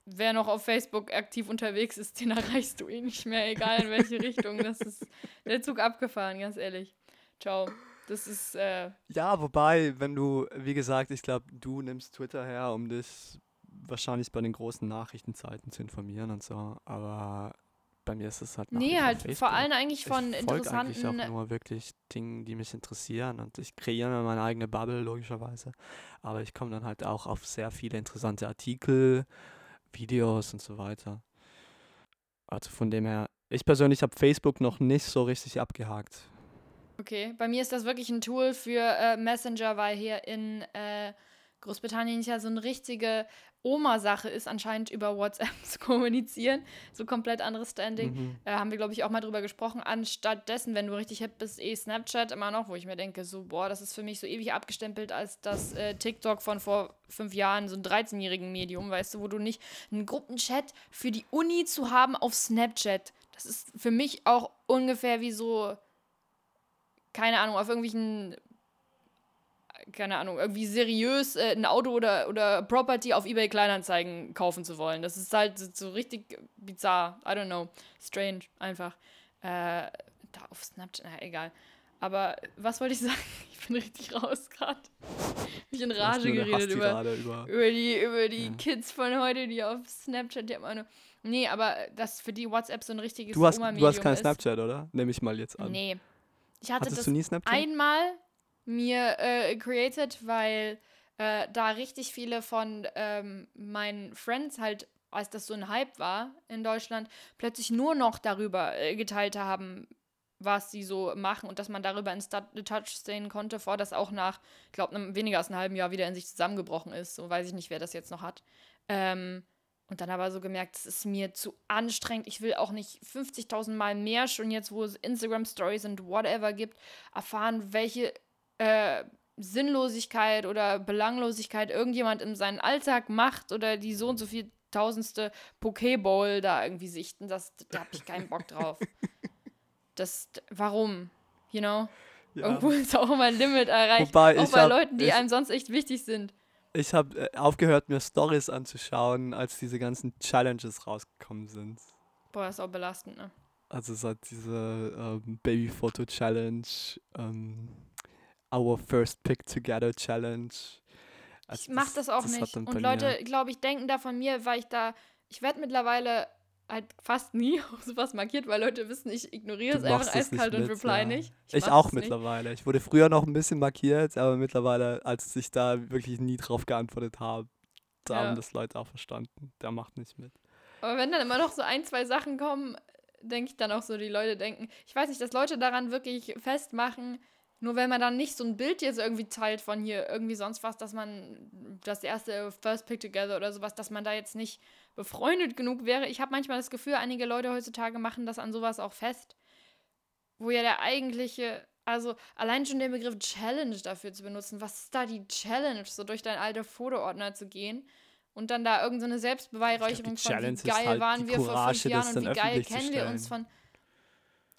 wer noch auf Facebook aktiv unterwegs ist, [laughs] den erreichst du eh nicht mehr, egal in welche Richtung. Das ist der Zug abgefahren, ganz ehrlich. Ciao. Das ist, äh, Ja, wobei, wenn du, wie gesagt, ich glaube, du nimmst Twitter her, um dich wahrscheinlich bei den großen Nachrichtenzeiten zu informieren und so, aber bei mir ist es halt nee, halt vor allem eigentlich von ich interessanten auch nur wirklich Dingen, die mich interessieren und ich kreiere mir meine eigene Bubble, logischerweise. Aber ich komme dann halt auch auf sehr viele interessante Artikel, Videos und so weiter. Also von dem her, ich persönlich habe Facebook noch nicht so richtig abgehakt. Okay, bei mir ist das wirklich ein Tool für äh, Messenger, weil hier in äh, Großbritannien ja so eine richtige Oma-Sache ist, anscheinend über WhatsApp [laughs] zu kommunizieren. So komplett anderes Standing. Mhm. Äh, haben wir, glaube ich, auch mal drüber gesprochen. Anstatt dessen, wenn du richtig hip bist, eh Snapchat immer noch, wo ich mir denke, so, boah, das ist für mich so ewig abgestempelt als das äh, TikTok von vor fünf Jahren, so ein 13-jährigen Medium, weißt du, wo du nicht einen Gruppenchat für die Uni zu haben auf Snapchat. Das ist für mich auch ungefähr wie so, keine Ahnung, auf irgendwelchen keine Ahnung, irgendwie seriös äh, ein Auto oder, oder Property auf eBay Kleinanzeigen kaufen zu wollen. Das ist halt so- richtig bizarr. I don't know. Strange, einfach. Äh, da auf Snapchat, na, egal. Aber was wollte ich [laughs] sagen? Ich bin richtig raus gerade. Mich in Rage geredet über, über über die, über die Ja. Kids von heute, die auf Snapchat, die haben eine. Nee, aber das für die WhatsApp so ein richtiges Du hast, du hast kein ist. Snapchat, oder? Nehme ich mal jetzt an. Nee. Ich hatte Hattest das du nie Snapchat? einmal mir äh, created, weil äh, da richtig viele von ähm, meinen Friends halt, als das so ein Hype war in Deutschland, plötzlich nur noch darüber äh, geteilt haben, was sie so machen und dass man darüber in Stat Touch sehen konnte, vor das auch nach, ich glaube, weniger als einem halben Jahr wieder in sich zusammengebrochen ist. So weiß ich nicht, wer das jetzt noch hat. Ähm, und dann aber so gemerkt, es ist mir zu anstrengend. Ich will auch nicht 50.000 Mal mehr schon jetzt, wo es Instagram-Stories und whatever gibt, erfahren, welche äh, Sinnlosigkeit oder Belanglosigkeit irgendjemand in seinen Alltag macht oder die so und so viel tausendste Pokéball da irgendwie sichten. Das, da habe ich keinen Bock drauf. Das, warum? You know? Ja. Irgendwo ist auch immer ein Limit erreicht. Wobei, auch bei hab- Leuten, die ich- einem sonst echt wichtig sind. Ich habe äh, aufgehört, mir Stories anzuschauen, als diese ganzen Challenges rausgekommen sind. Boah, das ist auch belastend, ne? Also seit diese ähm, Babyfoto-Challenge, ähm, Our First Pick Together Challenge. Also Ich mach das auch hat nicht. Und Leute, glaube ich, denken da von mir, weil ich da, ich werde mittlerweile halt fast nie [laughs] auf sowas markiert, weil Leute wissen, ich ignoriere es einfach eiskalt und mit, reply ja. nicht. Ich, mach auch das nicht. mittlerweile. Ich wurde früher noch ein bisschen markiert, aber mittlerweile, als ich da wirklich nie drauf geantwortet habe, da Ja. haben das Leute auch verstanden. Der macht nicht mit. Aber wenn dann immer noch so ein, zwei Sachen kommen, denke ich dann auch so, die Leute denken, ich weiß nicht, dass Leute daran wirklich festmachen, nur wenn man dann nicht so ein Bild jetzt irgendwie teilt von hier, irgendwie sonst was, dass man das erste First Pick Together oder sowas, dass man da jetzt nicht befreundet genug wäre. Ich habe manchmal das Gefühl, einige Leute heutzutage machen das an sowas auch fest, wo ja der eigentliche, also allein schon den Begriff Challenge dafür zu benutzen, was ist da die Challenge, so durch dein alter Fotoordner zu gehen und dann da irgendeine so eine Selbstbeweihräucherung von Challenge wie geil halt waren wir vor fünf Courage, Jahren und wie geil kennen wir uns von.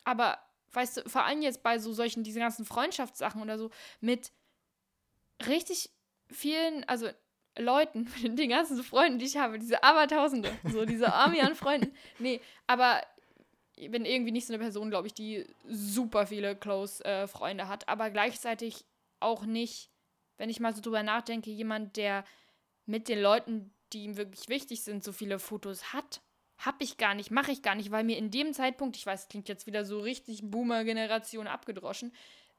Aber weißt du, vor allem jetzt bei so solchen, diese ganzen Freundschaftssachen oder so, mit richtig vielen, also Leuten, [laughs] mit den ganzen Freunden, die ich habe, diese Abertausende, so diese Army an Freunden. [laughs] Nee, aber ich bin irgendwie nicht so eine Person, glaube ich, die super viele close äh, Freunde hat, aber gleichzeitig auch nicht, wenn ich mal so drüber nachdenke, jemand, der mit den Leuten, die ihm wirklich wichtig sind, so viele Fotos hat. Hab ich gar nicht, mache ich gar nicht, weil mir in dem Zeitpunkt, ich weiß, klingt jetzt wieder so richtig Boomer-Generation abgedroschen,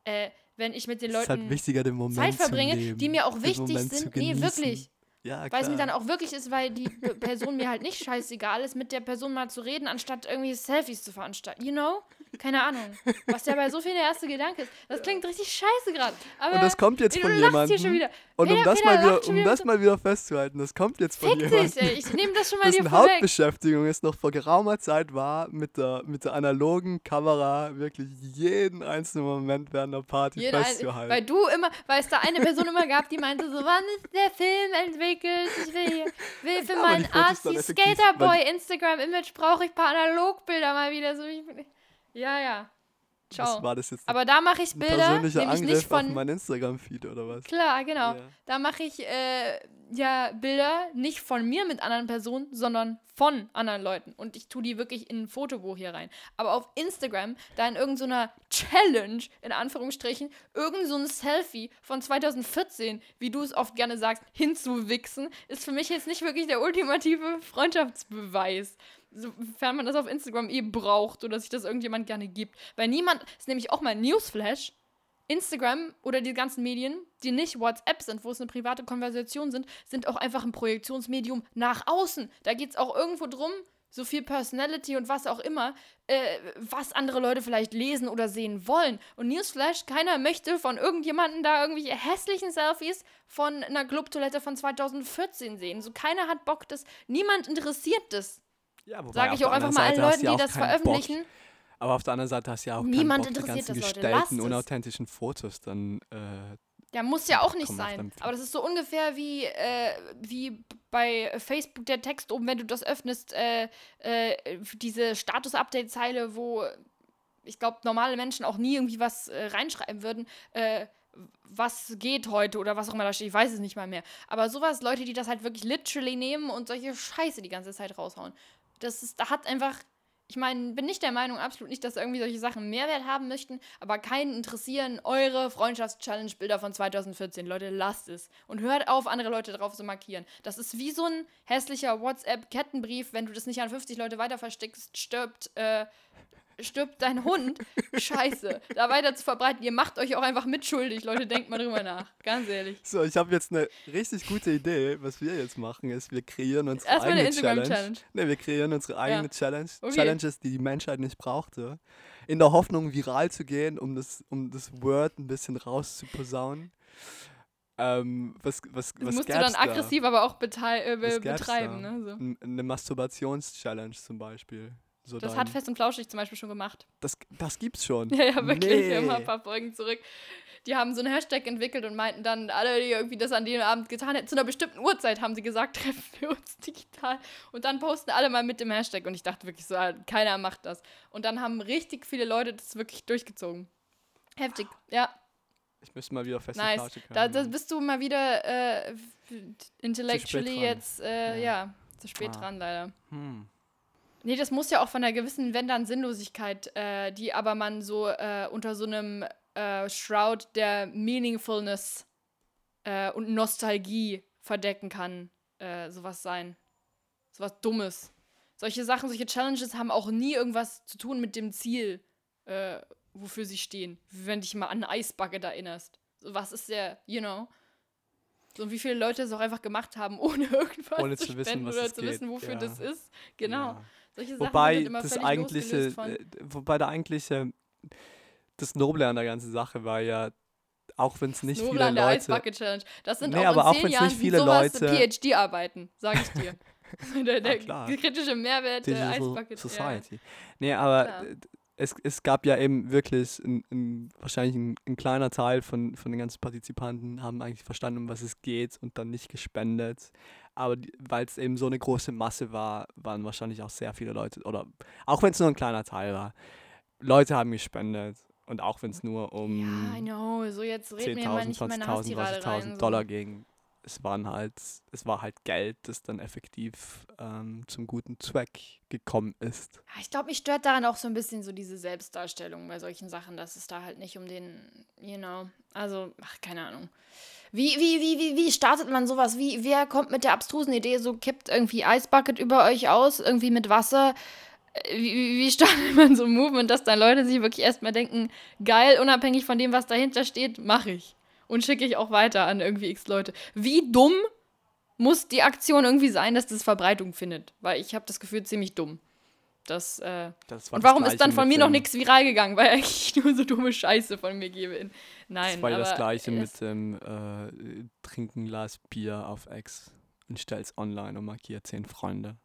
äh, wenn ich mit den halt Leuten wichtiger, den Zeit verbringe, leben, die mir auch wichtig sind. Nee, wirklich. Ja, Weil es mir dann auch wirklich ist, weil die Person mir halt nicht scheißegal ist, mit der Person mal zu reden, anstatt irgendwie Selfies zu veranstalten. You know? keine Ahnung. Was ja bei so vielen der erste Gedanke ist. Das klingt richtig scheiße gerade. Und das kommt jetzt du von lachst hier schon jemandem. wieder. Und um das, Peter mal wieder, um das mal wieder festzuhalten, das kommt jetzt von Fick jemandem. dich, ey. Ich nehme das schon mal dessen. Hauptbeschäftigung es noch vor geraumer Zeit war, mit der, mit der analogen Kamera wirklich jeden einzelnen Moment während der Party Jeder ein, festzuhalten. weil du immer, weil es da eine Person immer gab, die meinte so, wann ist der Film entwickelt? Ich will, hier, will für aber mein die Fotos dann Artsy Skaterboy Instagram Image brauche ich ein paar Analogbilder mal wieder. So, ich, ja, ja. Was Ciao. war das jetzt? Aber da mache ich Bilder, nämlich Angriff nicht von auf mein Instagram-Feed oder was? Klar, genau. Ja. Da mache ich äh, ja Bilder nicht von mir mit anderen Personen, sondern von anderen Leuten. Und ich tue die wirklich in ein Fotobuch hier rein. Aber auf Instagram, da in irgendeiner Challenge, in Anführungsstrichen, irgend so ein Selfie von 2014, wie du es oft gerne sagst, hinzuwichsen, ist für mich jetzt nicht wirklich der ultimative Freundschaftsbeweis. Sofern man das auf Instagram eh braucht oder sich das irgendjemand gerne gibt. Weil niemand, ist nämlich auch mal Newsflash, Instagram oder die ganzen Medien, die nicht WhatsApp sind, wo es eine private Konversation sind, sind auch einfach ein Projektionsmedium nach außen. Da geht es auch irgendwo drum, so viel Personality und was auch immer, äh, was andere Leute vielleicht lesen oder sehen wollen. Und Newsflash, keiner möchte von irgendjemandem da irgendwelche hässlichen Selfies von einer Clubtoilette von 2014 sehen. So keiner hat Bock, das, niemand interessiert das. Ja, Sage ich auch einfach mal allen Seite Leuten, ja die das veröffentlichen. Bock. Aber auf der anderen Seite hast du ja auch Niemand Bock, die interessiert ganzen das, Leute. Lasst gestellten, es. unauthentischen Fotos dann äh, Ja, muss ja auch nicht sein. Aber das ist so ungefähr wie, äh, wie bei Facebook der Text oben, wenn du das öffnest, äh, äh, diese Status-Update-Zeile, wo ich glaube, normale Menschen auch nie irgendwie was äh, reinschreiben würden, äh, was geht heute oder was auch immer da steht. Ich weiß es nicht mal mehr. Aber sowas, Leute, die das halt wirklich literally nehmen und solche Scheiße die ganze Zeit raushauen. Das ist, da hat einfach. Ich meine, bin nicht der Meinung, absolut nicht, dass irgendwie solche Sachen Mehrwert haben möchten, aber keinen interessieren eure Freundschafts-Challenge-Bilder von 2014. Leute, lasst es. Und hört auf, andere Leute drauf zu markieren. Das ist wie so ein hässlicher WhatsApp-Kettenbrief. Wenn du das nicht an 50 Leute weiter versteckst, stirbt, äh, stirbt dein Hund. Scheiße. Da weiter zu verbreiten. Ihr macht euch auch einfach mitschuldig, Leute. Denkt mal drüber nach. Ganz ehrlich. So, ich habe jetzt eine richtig gute Idee. Was wir jetzt machen, ist, wir kreieren unsere Erstmal eine eigene Challenge. Instagram-Challenge. Ne, wir kreieren unsere eigene Ja. Challenge. Okay. Challenges, die die Menschheit nicht brauchte. In der Hoffnung, viral zu gehen, um das, um das Word ein bisschen rauszuposaunen. Ähm, was, was, Das was musst du dann da? aggressiv aber auch äh, betreiben. da? Ne? So. Eine Masturbations-Challenge zum Beispiel. So Das dein- hat Fest und Flauschig zum Beispiel schon gemacht. das, das gibt's schon. [laughs] Ja, ja, wirklich. Nee. Immer ein paar Folgen zurück. Die haben so einen Hashtag entwickelt und meinten dann, alle, die irgendwie das an dem Abend getan hätten, zu einer bestimmten Uhrzeit haben sie gesagt, [laughs] treffen wir uns digital. Und dann posten alle mal mit dem Hashtag. Und ich dachte wirklich so, ah, keiner macht das. Und dann haben richtig viele Leute das wirklich durchgezogen. Heftig, ja, Ich müsste mal wieder fest nice. Flauschig Da, hören. da bist du mal wieder äh, intellectually jetzt, äh, Ja. ja. zu spät Ah. dran leider. hm. Nee, das muss ja auch von einer gewissen, wenn dann Sinnlosigkeit, äh, die aber man so äh, unter so einem äh, Shroud der Meaningfulness äh, und Nostalgie verdecken kann, äh, sowas sein. Sowas Dummes. Solche Sachen, solche Challenges haben auch nie irgendwas zu tun mit dem Ziel, äh, wofür sie stehen. Wie wenn dich mal an eine Eisbucket erinnerst. Was ist der, you know? So, wie viele Leute es auch einfach gemacht haben, [laughs] ohne irgendwas Ohne zu zu wissen, oder zu geht. wissen, wofür Ja. das ist. Genau. Ja. Solche Sachen Wobei immer das eigentliche, äh, wobei der eigentliche, das Noble an der ganzen Sache war ja, auch wenn es nicht viele an der Leute, Eisbucket Challenge. Das sind Nee, auch aber in auch zehn Jahren nicht viele sowas Leute- PhD-Arbeiten, sag ich dir. [laughs] der der klar. kritische Mehrwert der Digital Eisbucket. Society. Nee, aber Klar. Es, es gab ja eben wirklich ein, ein, wahrscheinlich ein, ein kleiner Teil von, von den ganzen Partizipanten haben eigentlich verstanden, um was es geht und dann nicht gespendet. Aber weil es eben so eine große Masse war, waren wahrscheinlich auch sehr viele Leute, oder auch wenn es nur ein kleiner Teil war, Leute haben gespendet. Und auch wenn es nur Ja, um I know. So jetzt red mir mal 10.000, nicht in meine 20.000, Hasstirade rein. 30.000 So. Dollar ging. Es waren halt, es war halt Geld, das dann effektiv ähm, zum guten Zweck gekommen ist. Ich glaube, mich stört daran auch so ein bisschen so diese Selbstdarstellung bei solchen Sachen, dass es da halt nicht um den, you know, also, ach, keine Ahnung. Wie, wie, wie, wie, wie startet man sowas? Wie, wer kommt mit der abstrusen Idee, so kippt irgendwie Eisbucket über euch aus, irgendwie mit Wasser? Äh, Wie, wie, wie [laughs] startet man so ein Movement, dass dann Leute sich wirklich erstmal denken, geil, unabhängig von dem, was dahinter steht, mache ich. Und schicke ich auch weiter an irgendwie x Leute. Wie dumm muss die Aktion irgendwie sein, dass das Verbreitung findet? Weil ich habe das Gefühl, ziemlich dumm. das, äh, Das war und warum ist dann von mir noch nichts viral gegangen, [laughs] weil ich nur so dumme Scheiße von mir gebe. In, nein, Das war ja das aber gleiche mit dem äh, Trinken Glas Bier auf Ex und stell's online und markiert zehn Freunde.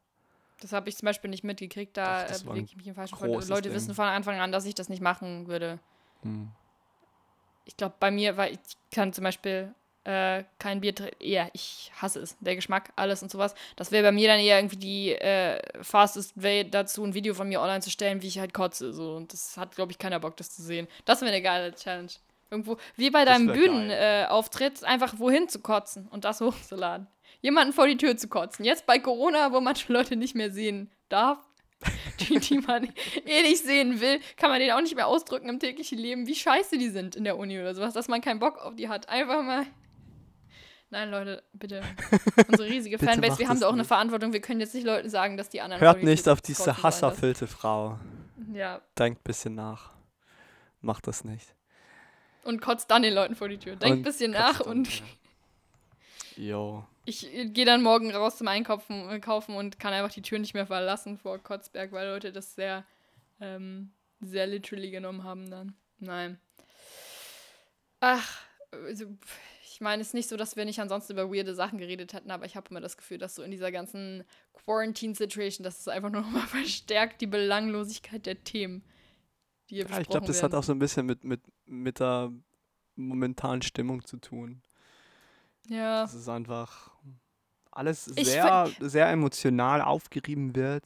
Das habe ich zum Beispiel nicht mitgekriegt, da Doch, äh, bewege ich mich im falschen. Leute Ding. wissen von Anfang an, dass ich das nicht machen würde. Hm. Ich glaube, bei mir, weil ich kann zum Beispiel äh, kein Bier trinken. Ja, ich hasse es. Der Geschmack, alles und sowas. Das wäre bei mir dann eher irgendwie die äh, fastest way dazu, ein Video von mir online zu stellen, wie ich halt kotze. So. Und das hat, glaube ich, keiner Bock, das zu sehen. Das wäre eine geile Challenge. Irgendwo, wie bei deinem. Bühnenauftritt, äh, einfach wohin zu kotzen und das hochzuladen. Jemanden vor die Tür zu kotzen. Jetzt bei Corona, wo manche Leute nicht mehr sehen darf, [laughs] die, die man eh nicht sehen will, kann man den auch nicht mehr ausdrücken im täglichen Leben, wie scheiße die sind in der Uni oder sowas, dass man keinen Bock auf die hat. Einfach mal. Nein, Leute, bitte. Unsere riesige [laughs] Fanbase, wir haben da auch eine. Verantwortung. Wir können jetzt nicht Leuten sagen, dass die anderen. Hört nicht auf diese hasserfüllte Frau. Ja. Denkt ein bisschen nach. Macht das nicht. Und kotzt dann den Leuten vor die Tür. Denkt ein bisschen nach und. Jo. ich äh, gehe dann morgen raus zum Einkaufen äh, kaufen und kann einfach die Tür nicht mehr verlassen vor Kotzberg, weil Leute das sehr, ähm, sehr literally genommen haben dann. Nein. Ach, also, ich meine, es ist nicht so, dass wir nicht ansonsten über weirde Sachen geredet hätten, aber ich habe immer das Gefühl, dass so in dieser ganzen Quarantine-Situation, dass es einfach nur noch mal [laughs] verstärkt die Belanglosigkeit der Themen, die hier Ja, ich glaube, das hat auch so ein bisschen mit, mit, mit der momentanen Stimmung zu tun. Ja, Das ist einfach alles Ich sehr, sehr emotional aufgerieben wird,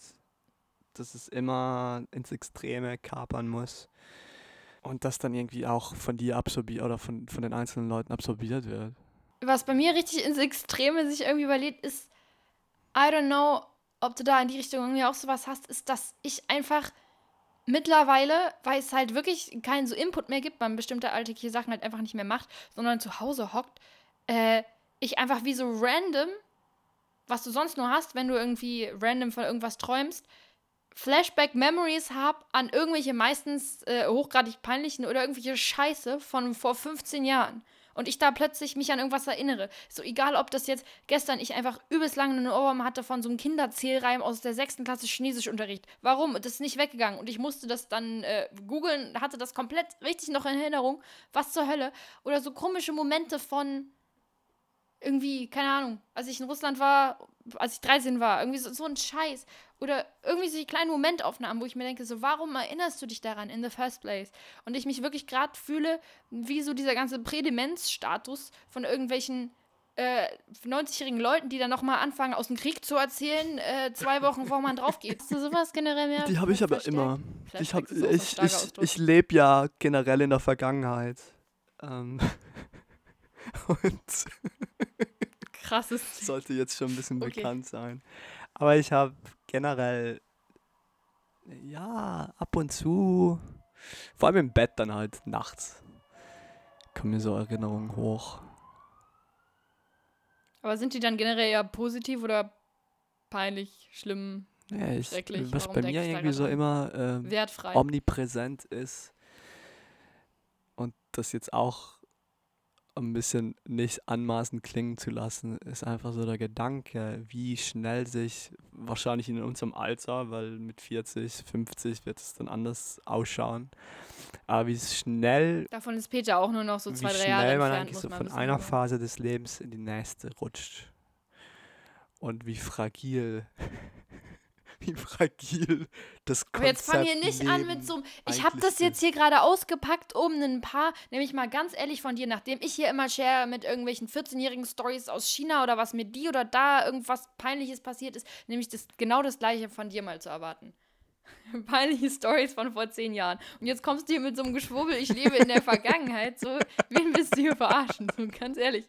dass es immer ins Extreme kapern muss. Und das dann irgendwie auch von dir absorbiert oder von, von den einzelnen Leuten absorbiert wird. was bei mir richtig ins Extreme sich irgendwie überlegt, ist, I don't know, ob du da in die Richtung irgendwie auch sowas hast, ist, dass ich einfach mittlerweile, weil es halt wirklich keinen so Input mehr gibt, man bestimmte alltägliche Sachen halt einfach nicht mehr macht, sondern zu Hause hockt, äh, ich einfach wie so random, was du sonst nur hast, wenn du irgendwie random von irgendwas träumst, Flashback-Memories habe an irgendwelche meistens äh, hochgradig peinlichen oder irgendwelche Scheiße von vor 15 Jahren. Und ich da plötzlich mich an irgendwas erinnere. So egal, ob das jetzt gestern ich einfach übelst lange einen Ohrwurm hatte von so einem Kinderzählreim aus der sechsten Klasse Chinesischunterricht. Warum? Das ist nicht weggegangen. Und ich musste das dann äh, googeln, hatte das komplett richtig noch in Erinnerung. Was zur Hölle? Oder so komische Momente von irgendwie, keine Ahnung, als ich in Russland war, als ich 13 war, irgendwie so, so ein Scheiß. Oder irgendwie so die kleinen Momentaufnahmen, wo ich mir denke, so, warum erinnerst du dich daran in the first place? Und ich mich wirklich gerade fühle, wie so dieser ganze Prädemenzstatus von irgendwelchen äh, 90-jährigen Leuten, die dann nochmal anfangen, aus dem Krieg zu erzählen, äh, zwei Wochen, bevor man drauf geht. Ist sowas generell mehr? Die habe ich aber verstärkt? immer. Ich, hab, ein ich, ich, Ausdruck. ich lebe ja generell in der Vergangenheit. Ähm, und Krasses. [laughs] sollte jetzt schon ein bisschen Okay. bekannt sein. Aber ich habe generell, ja, ab und zu, vor allem im Bett dann halt nachts, kommen mir so Erinnerungen hoch. Aber sind die dann generell eher positiv oder peinlich, schlimm, Ja, ich, Schrecklich, was warum bei mir irgendwie so immer ähm, omnipräsent ist und das jetzt auch ein bisschen nicht anmaßend klingen zu lassen, ist einfach so der Gedanke, wie schnell sich wahrscheinlich in unserem Alter, weil mit 40, 50 wird es dann anders ausschauen, aber wie schnell, Davon ist Peter auch nur noch so wie zwei, drei schnell Jahre man entfernt, eigentlich muss so man von einer Phase des Lebens in die nächste rutscht. Und wie fragil, wie [laughs] fragil das Konzept Aber jetzt fang hier nicht an mit so einem. Ich habe das jetzt hier gerade ausgepackt, um ein paar, nämlich mal ganz ehrlich von dir, nachdem ich hier immer share mit irgendwelchen 14-jährigen Stories aus China oder was mit die oder da irgendwas Peinliches passiert ist, nämlich das, genau das Gleiche von dir mal zu erwarten. [laughs] Peinliche Stories von vor zehn Jahren. Und jetzt kommst du hier mit so einem Geschwurbel, ich lebe in der [laughs] Vergangenheit. So, wen willst du hier verarschen? So, ganz ehrlich.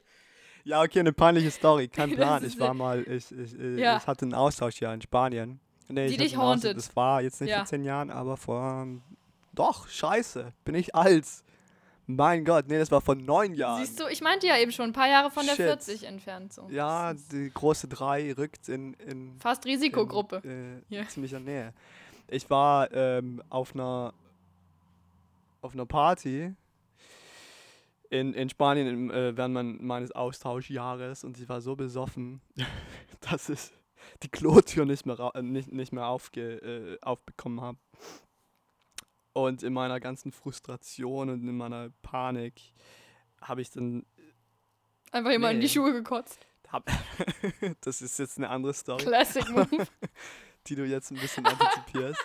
Ja, okay, eine peinliche Story, kein Plan. Ich war mal, ich, ich, Ja. ich hatte einen Austausch ja in Spanien. Nee, Die ich dich haunted. Das war jetzt nicht Ja. vor zehn Jahren, aber vor. Doch, scheiße, bin ich alt. Mein Gott, nee, das war vor neun Jahren. Siehst du, ich meinte ja eben schon, ein paar Jahre von der Shit. 40 entfernt. So. Ja, die große drei rückt in. in Fast Risikogruppe. In, äh, Ja. ziemlicher Nähe. Ich war ähm, auf einer auf einer Party in, in Spanien im, äh, während mein, meines Austauschjahres und ich war so besoffen, [laughs] dass ich die Klotür nicht mehr, äh, nicht, nicht mehr aufge, äh, aufbekommen habe. Und in meiner ganzen Frustration und in meiner Panik habe ich dann Einfach jemand in die Nee. Schuhe gekotzt. hab, [laughs] das ist jetzt eine andere Story, Classic [laughs] Move. die du jetzt ein bisschen antizipierst.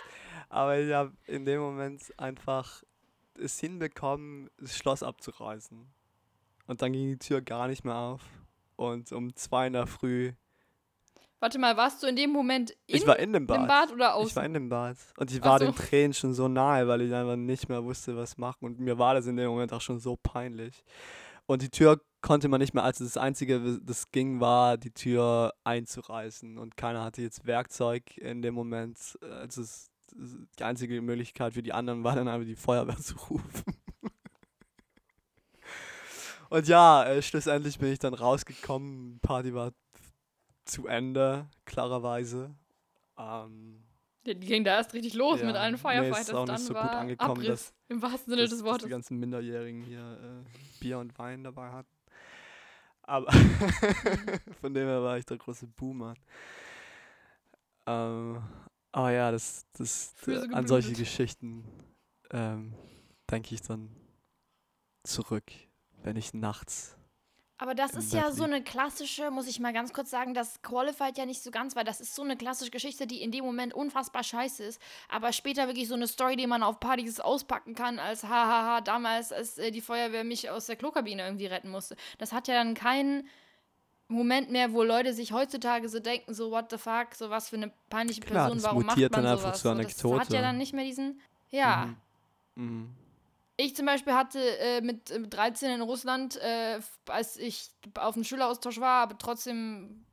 Aber ich habe in dem Moment einfach es hinbekommen, das Schloss abzureißen. Und dann ging die Tür gar nicht mehr auf. Und um zwei in der Früh, Warte mal, warst du in dem Moment in ich war in dem Bad. Bad oder Ich war in dem Bad. Und ich war so. den Tränen schon so nahe, weil ich einfach nicht mehr wusste, was machen. Und mir war das in dem Moment auch schon so peinlich. Und die Tür konnte man nicht mehr, also das Einzige, das ging, war, die Tür einzureißen. Und keiner hatte jetzt Werkzeug in dem Moment. Also es, es- die einzige Möglichkeit für die anderen war dann einfach die Feuerwehr [laughs] zu rufen. Und ja, äh, schlussendlich bin ich dann rausgekommen. Party war zu Ende, klarerweise. Ähm, Die die ging da erst richtig los Ja, mit allen nee, ist Firefighters. auch nicht so gut angekommen, Abriss, dass- Im wahrsten Sinne dass, des Wortes. die ganzen Minderjährigen hier äh, Bier und Wein dabei hatten. Aber [laughs] von dem her war ich der große Boomer. Ähm, aber ja, das, das, äh, an solche. Geschichten ähm, denke ich dann zurück, wenn ich nachts. Aber das ist ja so eine klassische, muss ich mal ganz kurz sagen, das qualified ja nicht so ganz, weil das ist so eine klassische Geschichte, die in dem Moment unfassbar scheiße ist, aber später wirklich so eine Story, die man auf Partys auspacken kann, als hahaha, damals, als äh, die Feuerwehr mich aus der Klokabine irgendwie retten musste. Das hat ja dann keinen Moment mehr, wo Leute sich heutzutage so denken, so what the fuck, so was für eine peinliche Klar, Person, das warum macht man dann einfach sowas? zur So, das hat Anekdote. ja dann nicht mehr diesen, ja. Mhm. Mhm. Ich zum Beispiel hatte äh, mit, äh, mit 13 in Russland, äh, als ich auf dem Schüleraustausch war, aber trotzdem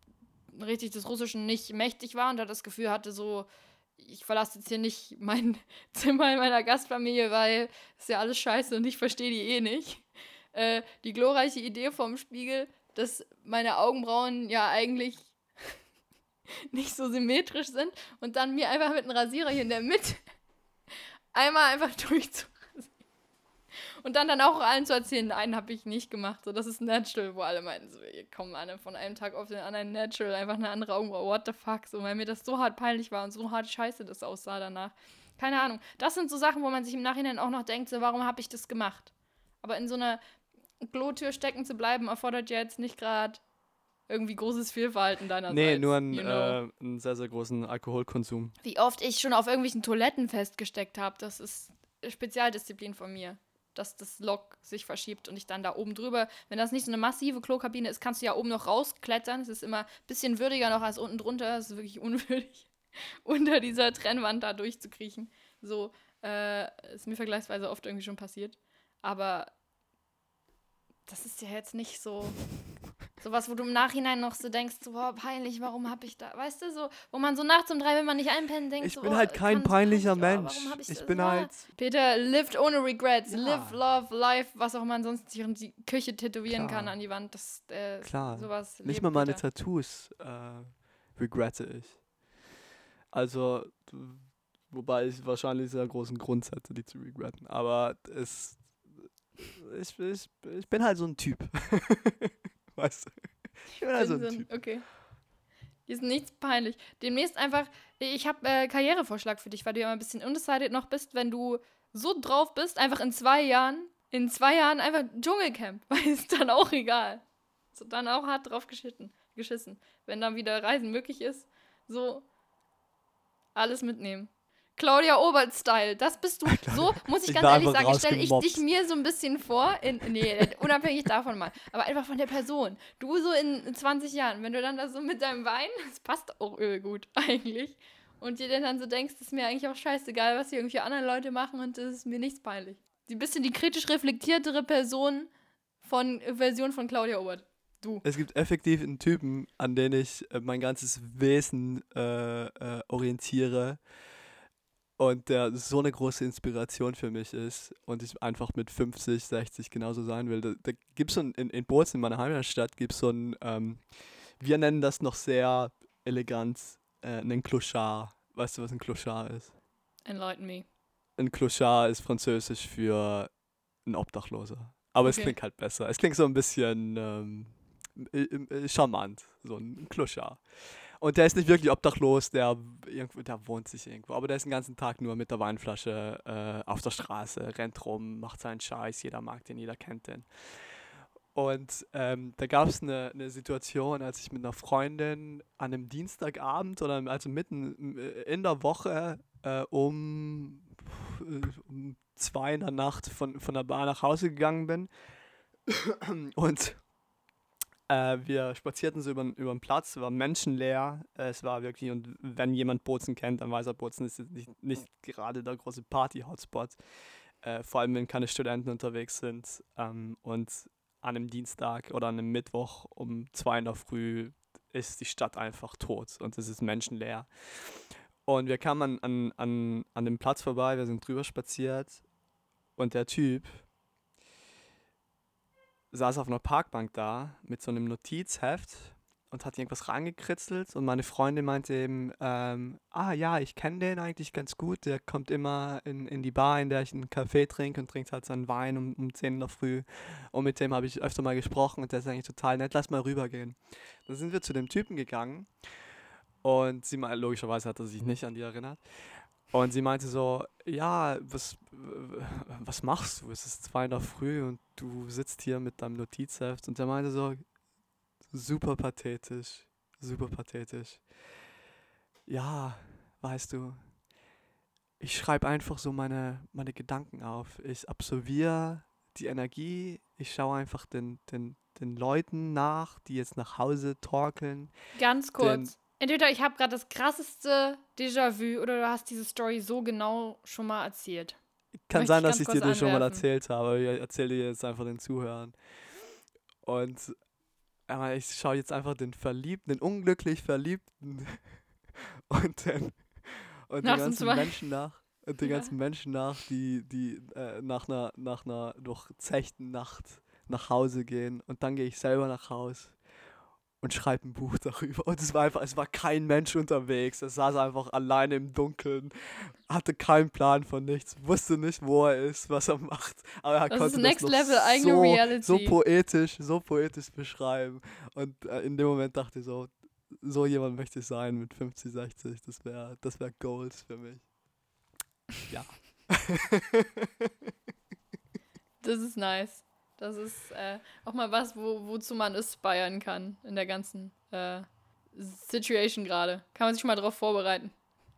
richtig des Russischen nicht mächtig war und da das Gefühl hatte, so, ich verlasse jetzt hier nicht [laughs] mein Zimmer in meiner Gastfamilie, weil ist ja alles scheiße und ich verstehe die eh nicht. Äh, die glorreiche Idee vom Spiegel, dass meine Augenbrauen ja eigentlich [laughs] nicht so symmetrisch sind und dann mir einfach mit einem Rasierer hier in der Mitte [laughs] einmal einfach durchzu und dann dann auch allen zu erzählen, einen habe ich nicht gemacht. So, das ist natural, wo alle meinten, so, ihr kommen alle von einem Tag auf den anderen natural, einfach eine andere Augenbraue, what the fuck, so, weil mir das so hart peinlich war und so hart scheiße das aussah danach. Keine Ahnung. Das sind so Sachen, wo man sich im Nachhinein auch noch denkt, so, warum habe ich das gemacht? Aber in so einer Klotür stecken zu bleiben, erfordert ja jetzt nicht gerade irgendwie großes Fehlverhalten deinerseits. Nee, nur einen, you know. äh, einen sehr, sehr großen Alkoholkonsum. Wie oft ich schon auf irgendwelchen Toiletten festgesteckt habe, das ist Spezialdisziplin von mir. Dass das Lok sich verschiebt und ich dann da oben drüber, wenn das nicht so eine massive Klokabine ist, kannst du ja oben noch rausklettern. Es ist immer ein bisschen würdiger noch als unten drunter. Es ist wirklich unwürdig, [laughs] unter dieser Trennwand da durchzukriechen. So, äh, ist mir vergleichsweise oft irgendwie schon passiert. Aber das ist ja jetzt nicht so sowas, wo du im Nachhinein noch so denkst, so, boah, peinlich, warum hab ich da, weißt du, so, wo man so nachts um drei, wenn man nicht einpennen, denkt, Ich so, bin oh, halt kein peinlicher peinlich, oh, Mensch. warum hab ich Ich bin ah. halt. Peter, lived ohne regrets, Ja. live, love, life, was auch man sonst sich in die Küche tätowieren Klar. kann an die Wand, das, äh, Klar. sowas. Nicht mal meine Peter. Tattoos äh, regrette ich. Also, wobei ich wahrscheinlich sehr großen Grund hätte, die zu regretten. Aber es. Ich, ich, ich bin halt so ein Typ. [laughs] [laughs] weißt du? Ich bin halt so ein Typ. Okay. Hier ist nichts peinlich. Demnächst einfach, ich habe äh, Karrierevorschlag für dich, weil du ja mal ein bisschen undecided noch bist, wenn du so drauf bist, einfach in zwei Jahren, in zwei Jahren einfach Dschungelcamp, [laughs] weil ist dann auch egal. So dann auch hart drauf geschitten, geschissen. Wenn dann wieder Reisen möglich ist, so alles mitnehmen. Claudia Obert-Style, das bist du. [laughs] So muss ich Ich ganz ehrlich sagen, stelle ich dich mir so ein bisschen vor. In, nee, [laughs] unabhängig davon mal. Aber einfach von der Person. Du so in 20 Jahren, wenn du dann da so mit deinem Wein, [laughs] das passt auch gut eigentlich. Und dir dann so denkst, ist mir eigentlich auch scheißegal, was hier irgendwie andere Leute machen und das ist mir nichts peinlich. Die bisschen die kritisch reflektiertere Person von Version von Claudia Obert. Du. Es gibt effektiv einen Typen, an den ich äh, mein ganzes Wesen äh, äh, orientiere und der so eine große Inspiration für mich ist und ich einfach mit 50, 60 genauso sein will. Da, da gibt es so ein, in, in Bozen, in meiner Heimatstadt, gibt es so ein, ähm, wir nennen das noch sehr elegant, äh, einen Clochard. Weißt du, was ein Clochard ist? Enlighten me. Ein Clochard ist französisch für ein Obdachloser. Aber es Okay. klingt halt besser. Es klingt so ein bisschen ähm, äh, äh, charmant, so ein Clochard. Und der ist nicht wirklich obdachlos, der, irgendwo, der wohnt sich irgendwo. Aber der ist den ganzen Tag nur mit der Weinflasche äh, auf der Straße, rennt rum, macht seinen Scheiß. Jeder mag den, jeder kennt den. Und ähm, da gab es eine, eine Situation, als ich mit einer Freundin an einem Dienstagabend oder also mitten äh, in der Woche äh, um, äh, um zwei in der Nacht von, von der Bar nach Hause gegangen bin. Und äh, wir spazierten so über, über den Platz, war menschenleer. Äh, es war wirklich, und wenn jemand Bozen kennt, dann weiß er, Bozen ist nicht, nicht gerade der große Party-Hotspot. Äh, vor allem, wenn keine Studenten unterwegs sind. Ähm, und an einem Dienstag oder an einem Mittwoch um zwei in der Früh ist die Stadt einfach tot und es ist menschenleer. Und wir kamen an, an, an, an dem Platz vorbei, wir sind drüber spaziert und der Typ saß auf einer Parkbank da mit so einem Notizheft und hat irgendwas reingekritzelt und meine Freundin meinte eben, ähm, ah ja, ich kenne den eigentlich ganz gut, der kommt immer in, in die Bar, in der ich einen Kaffee trinke und trinkt halt seinen Wein um, um 10 in der Früh und mit dem habe ich öfter mal gesprochen und der ist eigentlich total nett, lass mal rübergehen. Dann sind wir zu dem Typen gegangen und sie mal logischerweise hat er sich nicht an die erinnert und sie meinte so, ja, was, was machst du? Es ist zwei in der Früh und du sitzt hier mit deinem Notizheft. Und er meinte so, super pathetisch, super pathetisch. Ja, weißt du, ich schreibe einfach so meine, meine Gedanken auf. Ich absolviere die Energie, ich schaue einfach den, den, den Leuten nach, die jetzt nach Hause torkeln. Ganz kurz. Entweder ich habe gerade das krasseste Déjà-vu oder du hast diese Story so genau schon mal erzählt. Kann Möchte sein, dass ich dir das schon mal erzählt habe. Ich erzähle dir jetzt einfach den Zuhörern. Und ich schaue jetzt einfach den Verliebten, den unglücklich Verliebten [laughs] und den, und den ganzen. Menschen nach. Und den ja. ganzen Menschen nach, die, die äh, nach einer, nach einer durchzechten Nacht nach Hause gehen. Und dann gehe ich selber nach Hause und schreibt ein Buch darüber. Und es war einfach, es war kein Mensch unterwegs. Es saß einfach alleine im Dunkeln, hatte keinen Plan von nichts, wusste nicht, wo er ist, was er macht. Aber er das konnte ist Next das Level eigene so, Reality. so poetisch, so poetisch beschreiben. Und äh, in dem Moment dachte ich so, so jemand möchte ich sein mit 50, 60. Das wäre das wär Goals für mich. Ja. [laughs] das ist nice. Das ist äh, auch mal was, wo, wozu man aspiren kann in der ganzen äh, Situation gerade. Kann man sich mal darauf vorbereiten.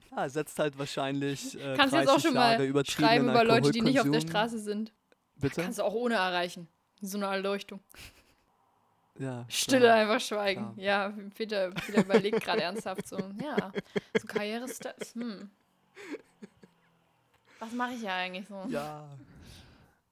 Ja, setzt halt wahrscheinlich. Äh, Kannst jetzt auch schon mal schreiben über Leute, die nicht auf der Straße sind. Bitte? Kannst du auch ohne erreichen. So eine Erleuchtung. Ja. Stille, klar. einfach schweigen. Klar. Ja, Peter, Peter überlegt gerade ernsthaft so, ja, so Karrieresteps, hm. Was mache ich ja eigentlich so? Ja.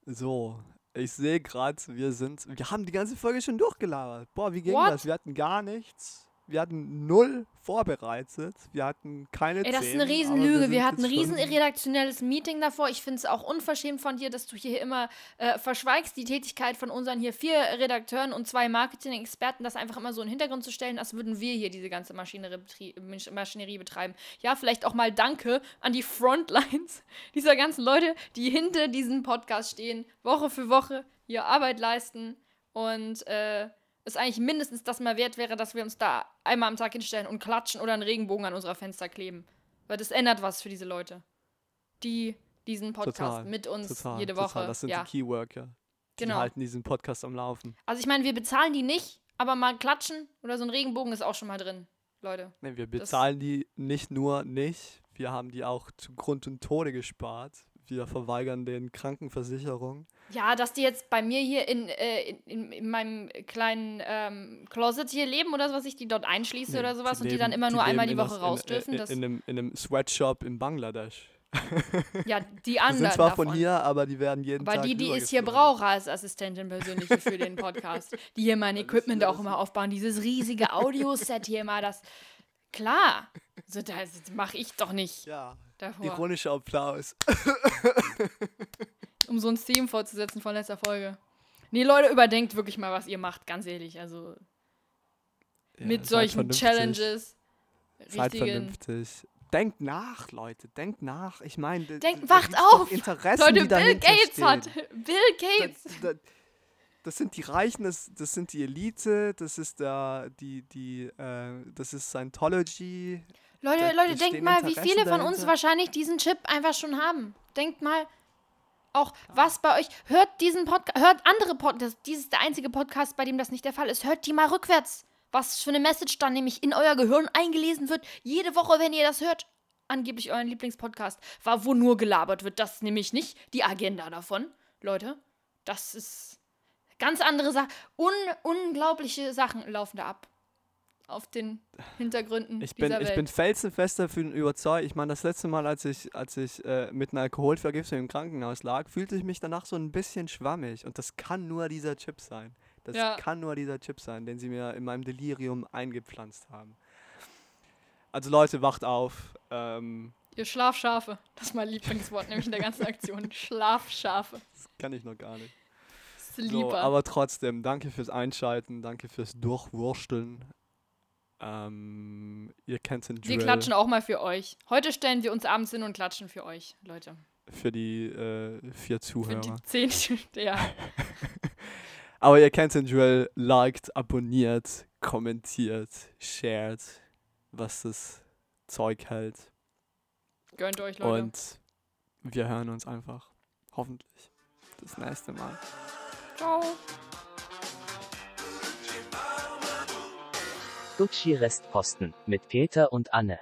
So, ich sehe gerade, wir sind. Wir haben die ganze Folge schon durchgelabert. Boah, wie ging What? das? Wir hatten gar nichts. Wir hatten null vorbereitet. Wir hatten keine Ey, das ist eine Riesenlüge. Wir, wir hatten ein riesen redaktionelles Meeting davor. Ich finde es auch unverschämt von dir, dass du hier immer äh, verschweigst, die Tätigkeit von unseren hier vier Redakteuren und zwei Marketing-Experten, das einfach immer so in den Hintergrund zu stellen, als würden wir hier diese ganze Maschinerie, Maschinerie betreiben. Ja, vielleicht auch mal Danke an die Frontlines [laughs] dieser ganzen Leute, die hinter diesem Podcast stehen, Woche für Woche hier Arbeit leisten und äh, es eigentlich mindestens das mal wert wäre, dass wir uns da einmal am Tag hinstellen und klatschen oder einen Regenbogen an unserer Fenster kleben. Weil das ändert was für diese Leute. Die diesen Podcast total, mit uns total, jede Woche. Total. Das sind ja. die Keyworker. Die genau. halten diesen Podcast am Laufen. Also ich meine, wir bezahlen die nicht, aber mal klatschen oder so ein Regenbogen ist auch schon mal drin, Leute. Nee, wir bezahlen das die nicht nur nicht, wir haben die auch zu Grund und Tode gespart wir verweigern den Krankenversicherung. Ja, dass die jetzt bei mir hier in, äh, in, in, meinem kleinen ähm, Closet hier leben oder so, was ich die dort einschließe nee, oder sowas die und leben, die dann immer nur einmal die Woche raus dürfen. In, in, in, einem, in einem Sweatshop in Bangladesch. [laughs] Ja, die anderen. Die sind zwar davon. von hier, aber die werden jeden aber Tag. Aber die, die ist hier brauche als Assistentin persönlich für den Podcast. Die hier mein [laughs] Equipment auch immer aufbauen. Dieses riesige Audioset hier immer, das. Klar. So, das mache ich doch nicht. Ja, davor. Ironischer Applaus. [laughs] um so ein Theme fortzusetzen von letzter Folge. Nee, Leute, überdenkt wirklich mal, was ihr macht, ganz ehrlich. Also ja, mit solchen Challenges. Seid vernünftig. Denkt nach, Leute, denkt nach. Ich meine, denkt, wacht auf! Interessen, Leute, Bill Gates steht. hat. Bill Gates. Da, da, das sind die Reichen, das, das sind die Elite, das ist der, die, die, äh, das ist Scientology. Leute, Da- Leute, denkt mal, wie viele von uns wahrscheinlich diesen Chip einfach schon haben. Denkt mal auch, was bei euch. Hört diesen Podcast, hört andere Podcasts. Dies ist der einzige Podcast, bei dem das nicht der Fall ist. Hört die mal rückwärts. Was für eine Message dann nämlich in euer Gehirn eingelesen wird. Jede Woche, wenn ihr das hört. Angeblich euren Lieblingspodcast. War, wo nur gelabert wird. Das ist nämlich nicht die Agenda davon. Leute, das ist ganz andere Sachen. Un unglaubliche Sachen laufen da ab. Auf den Hintergründen Ich bin, dieser ich Welt. bin felsenfest davon überzeugt. Ich meine, das letzte Mal, als ich, als ich äh, mit einer Alkoholvergiftung im Krankenhaus lag, fühlte ich mich danach so ein bisschen schwammig. Und das kann nur dieser Chip sein. Das Ja. kann nur dieser Chip sein, den sie mir in meinem Delirium eingepflanzt haben. Also Leute, wacht auf. Ähm, Ihr Schlafschafe. Das ist mein Lieblingswort, nämlich in der ganzen Aktion. [laughs] Schlafschafe. das kann ich noch gar nicht. Das ist So, lieber. aber trotzdem, danke fürs Einschalten, danke fürs Durchwursteln. Ähm, ihr kennt den wir Drill klatschen auch mal für euch. Heute stellen wir uns abends hin und klatschen für euch, Leute. für die äh, vier Für Zuhörer. die zehn. ja. [laughs] Aber ihr kennt den Drill, liked, abonniert, kommentiert, shared, was das Zeug hält. Gönnt euch, Leute. Und wir hören uns einfach, hoffentlich, das nächste Mal. Ciao. Gucci Restposten mit Peter und Anne.